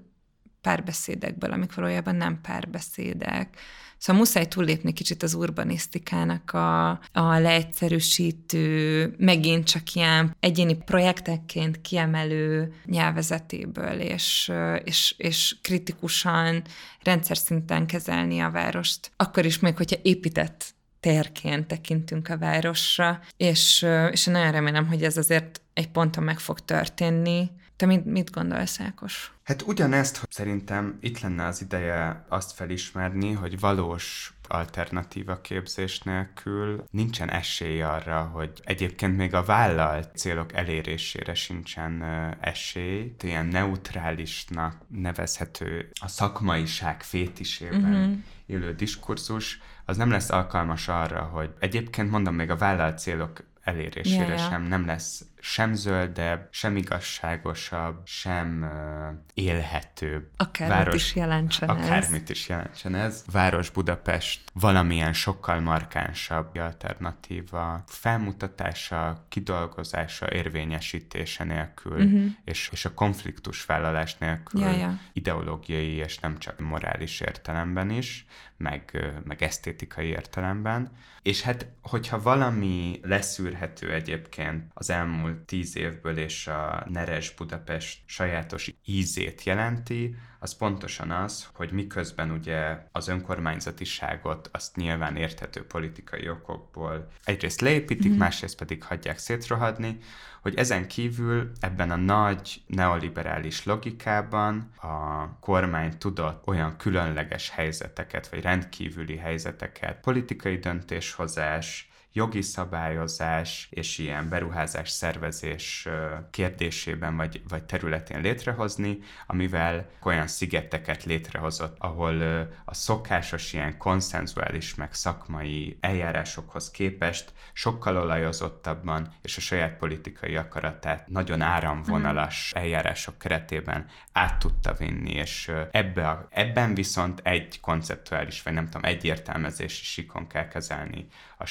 párbeszédekből, amik valójában nem párbeszédek. Szóval muszáj túllépni kicsit az urbanisztikának a, a leegyszerűsítő, megint csak ilyen egyéni projektekként kiemelő nyelvezetéből, és, és, és kritikusan, rendszer szinten kezelni a várost. Akkor is még, hogyha épített térként tekintünk a városra, és, és nagyon remélem, hogy ez azért egy ponton meg fog történni, Te mit, mit gondolsz, Ákos? Hát ugyanezt, hogy szerintem itt lenne az ideje azt felismerni, hogy valós alternatíva képzés nélkül nincsen esély arra, hogy egyébként még a vállalt célok elérésére sincsen esély. Ilyen neutrálisnak nevezhető a szakmaiság fétisében uh-huh. élő diskurzus, az nem lesz alkalmas arra, hogy egyébként mondom, még a vállalt célok elérésére yeah, yeah. sem nem lesz sem zöldebb, sem igazságosabb, sem uh, élhetőbb. Akármit város, is jelentsen akármit ez. is jelentsen ez. Város Budapest valamilyen sokkal markánsabb alternatíva felmutatása, kidolgozása, érvényesítése nélkül, uh-huh. és, és a konfliktus vállalás nélkül ja, ja. ideológiai és nem csak morális értelemben is, meg, meg esztétikai értelemben. És hát, hogyha valami leszűrhető egyébként az elmúlt tíz évből és a Neres Budapest sajátos ízét jelenti, az pontosan az, hogy miközben ugye az önkormányzatiságot azt nyilván érthető politikai okokból egyrészt leépítik, mm. másrészt pedig hagyják szétrohadni, hogy ezen kívül ebben a nagy neoliberális logikában a kormány tudott olyan különleges helyzeteket, vagy rendkívüli helyzeteket, politikai döntéshozás, jogi szabályozás és ilyen beruházás szervezés kérdésében vagy, vagy területén létrehozni, amivel olyan szigeteket létrehozott, ahol a szokásos ilyen konszenzuális meg szakmai eljárásokhoz képest sokkal olajozottabban és a saját politikai akaratát nagyon áramvonalas mm. eljárások keretében át tudta vinni, és ebbe a, ebben viszont egy konceptuális, vagy nem tudom, egy értelmezési sikon kell kezelni a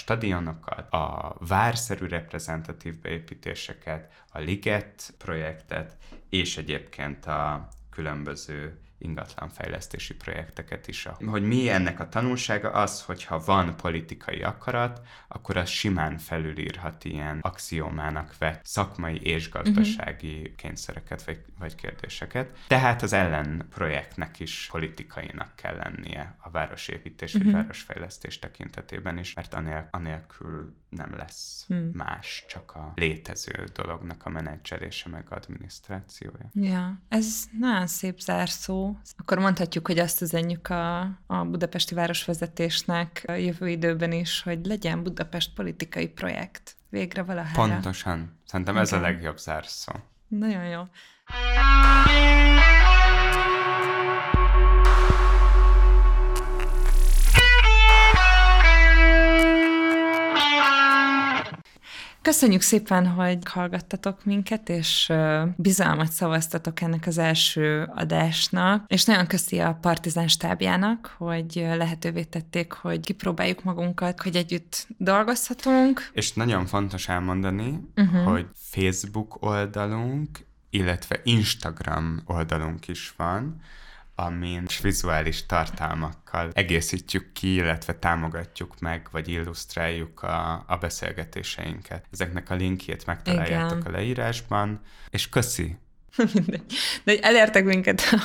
stadionokat, a várszerű reprezentatív beépítéseket, a Liget projektet, és egyébként a különböző ingatlanfejlesztési projekteket is. Hogy mi ennek a tanulsága az, hogyha van politikai akarat, akkor az simán felülírhat ilyen axiomának vett szakmai és gazdasági uh-huh. kényszereket vagy, vagy kérdéseket. Tehát az ellen projektnek is politikainak kell lennie a városépítés uh-huh. vagy mhm. városfejlesztés tekintetében is, mert anél, anélkül nem lesz hmm. más, csak a létező dolognak a menedzselése meg adminisztrációja. Ja, ez nagyon szép zárszó. Akkor mondhatjuk, hogy azt üzenjük a, a budapesti városvezetésnek a jövő időben is, hogy legyen Budapest politikai projekt. Végre valahára. Pontosan. Szerintem ez a legjobb zárszó. Nagyon jó. Köszönjük szépen, hogy hallgattatok minket, és bizalmat szavaztatok ennek az első adásnak, és nagyon köszi a Partizán stábjának, hogy lehetővé tették, hogy kipróbáljuk magunkat, hogy együtt dolgozhatunk. És nagyon fontos elmondani, uh-huh. hogy Facebook oldalunk, illetve Instagram oldalunk is van, amin vizuális tartalmakkal egészítjük ki, illetve támogatjuk meg, vagy illusztráljuk a, a beszélgetéseinket. Ezeknek a linkjét megtaláljátok Igen. a leírásban, és köszi! [laughs] Mindegy. De elértek minket a,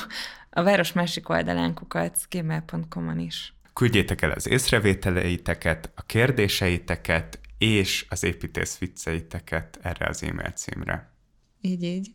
a város másik oldalán kukat, gmail.com-on is. Küldjétek el az észrevételeiteket, a kérdéseiteket, és az építész vicceiteket erre az e-mail címre. Így, így.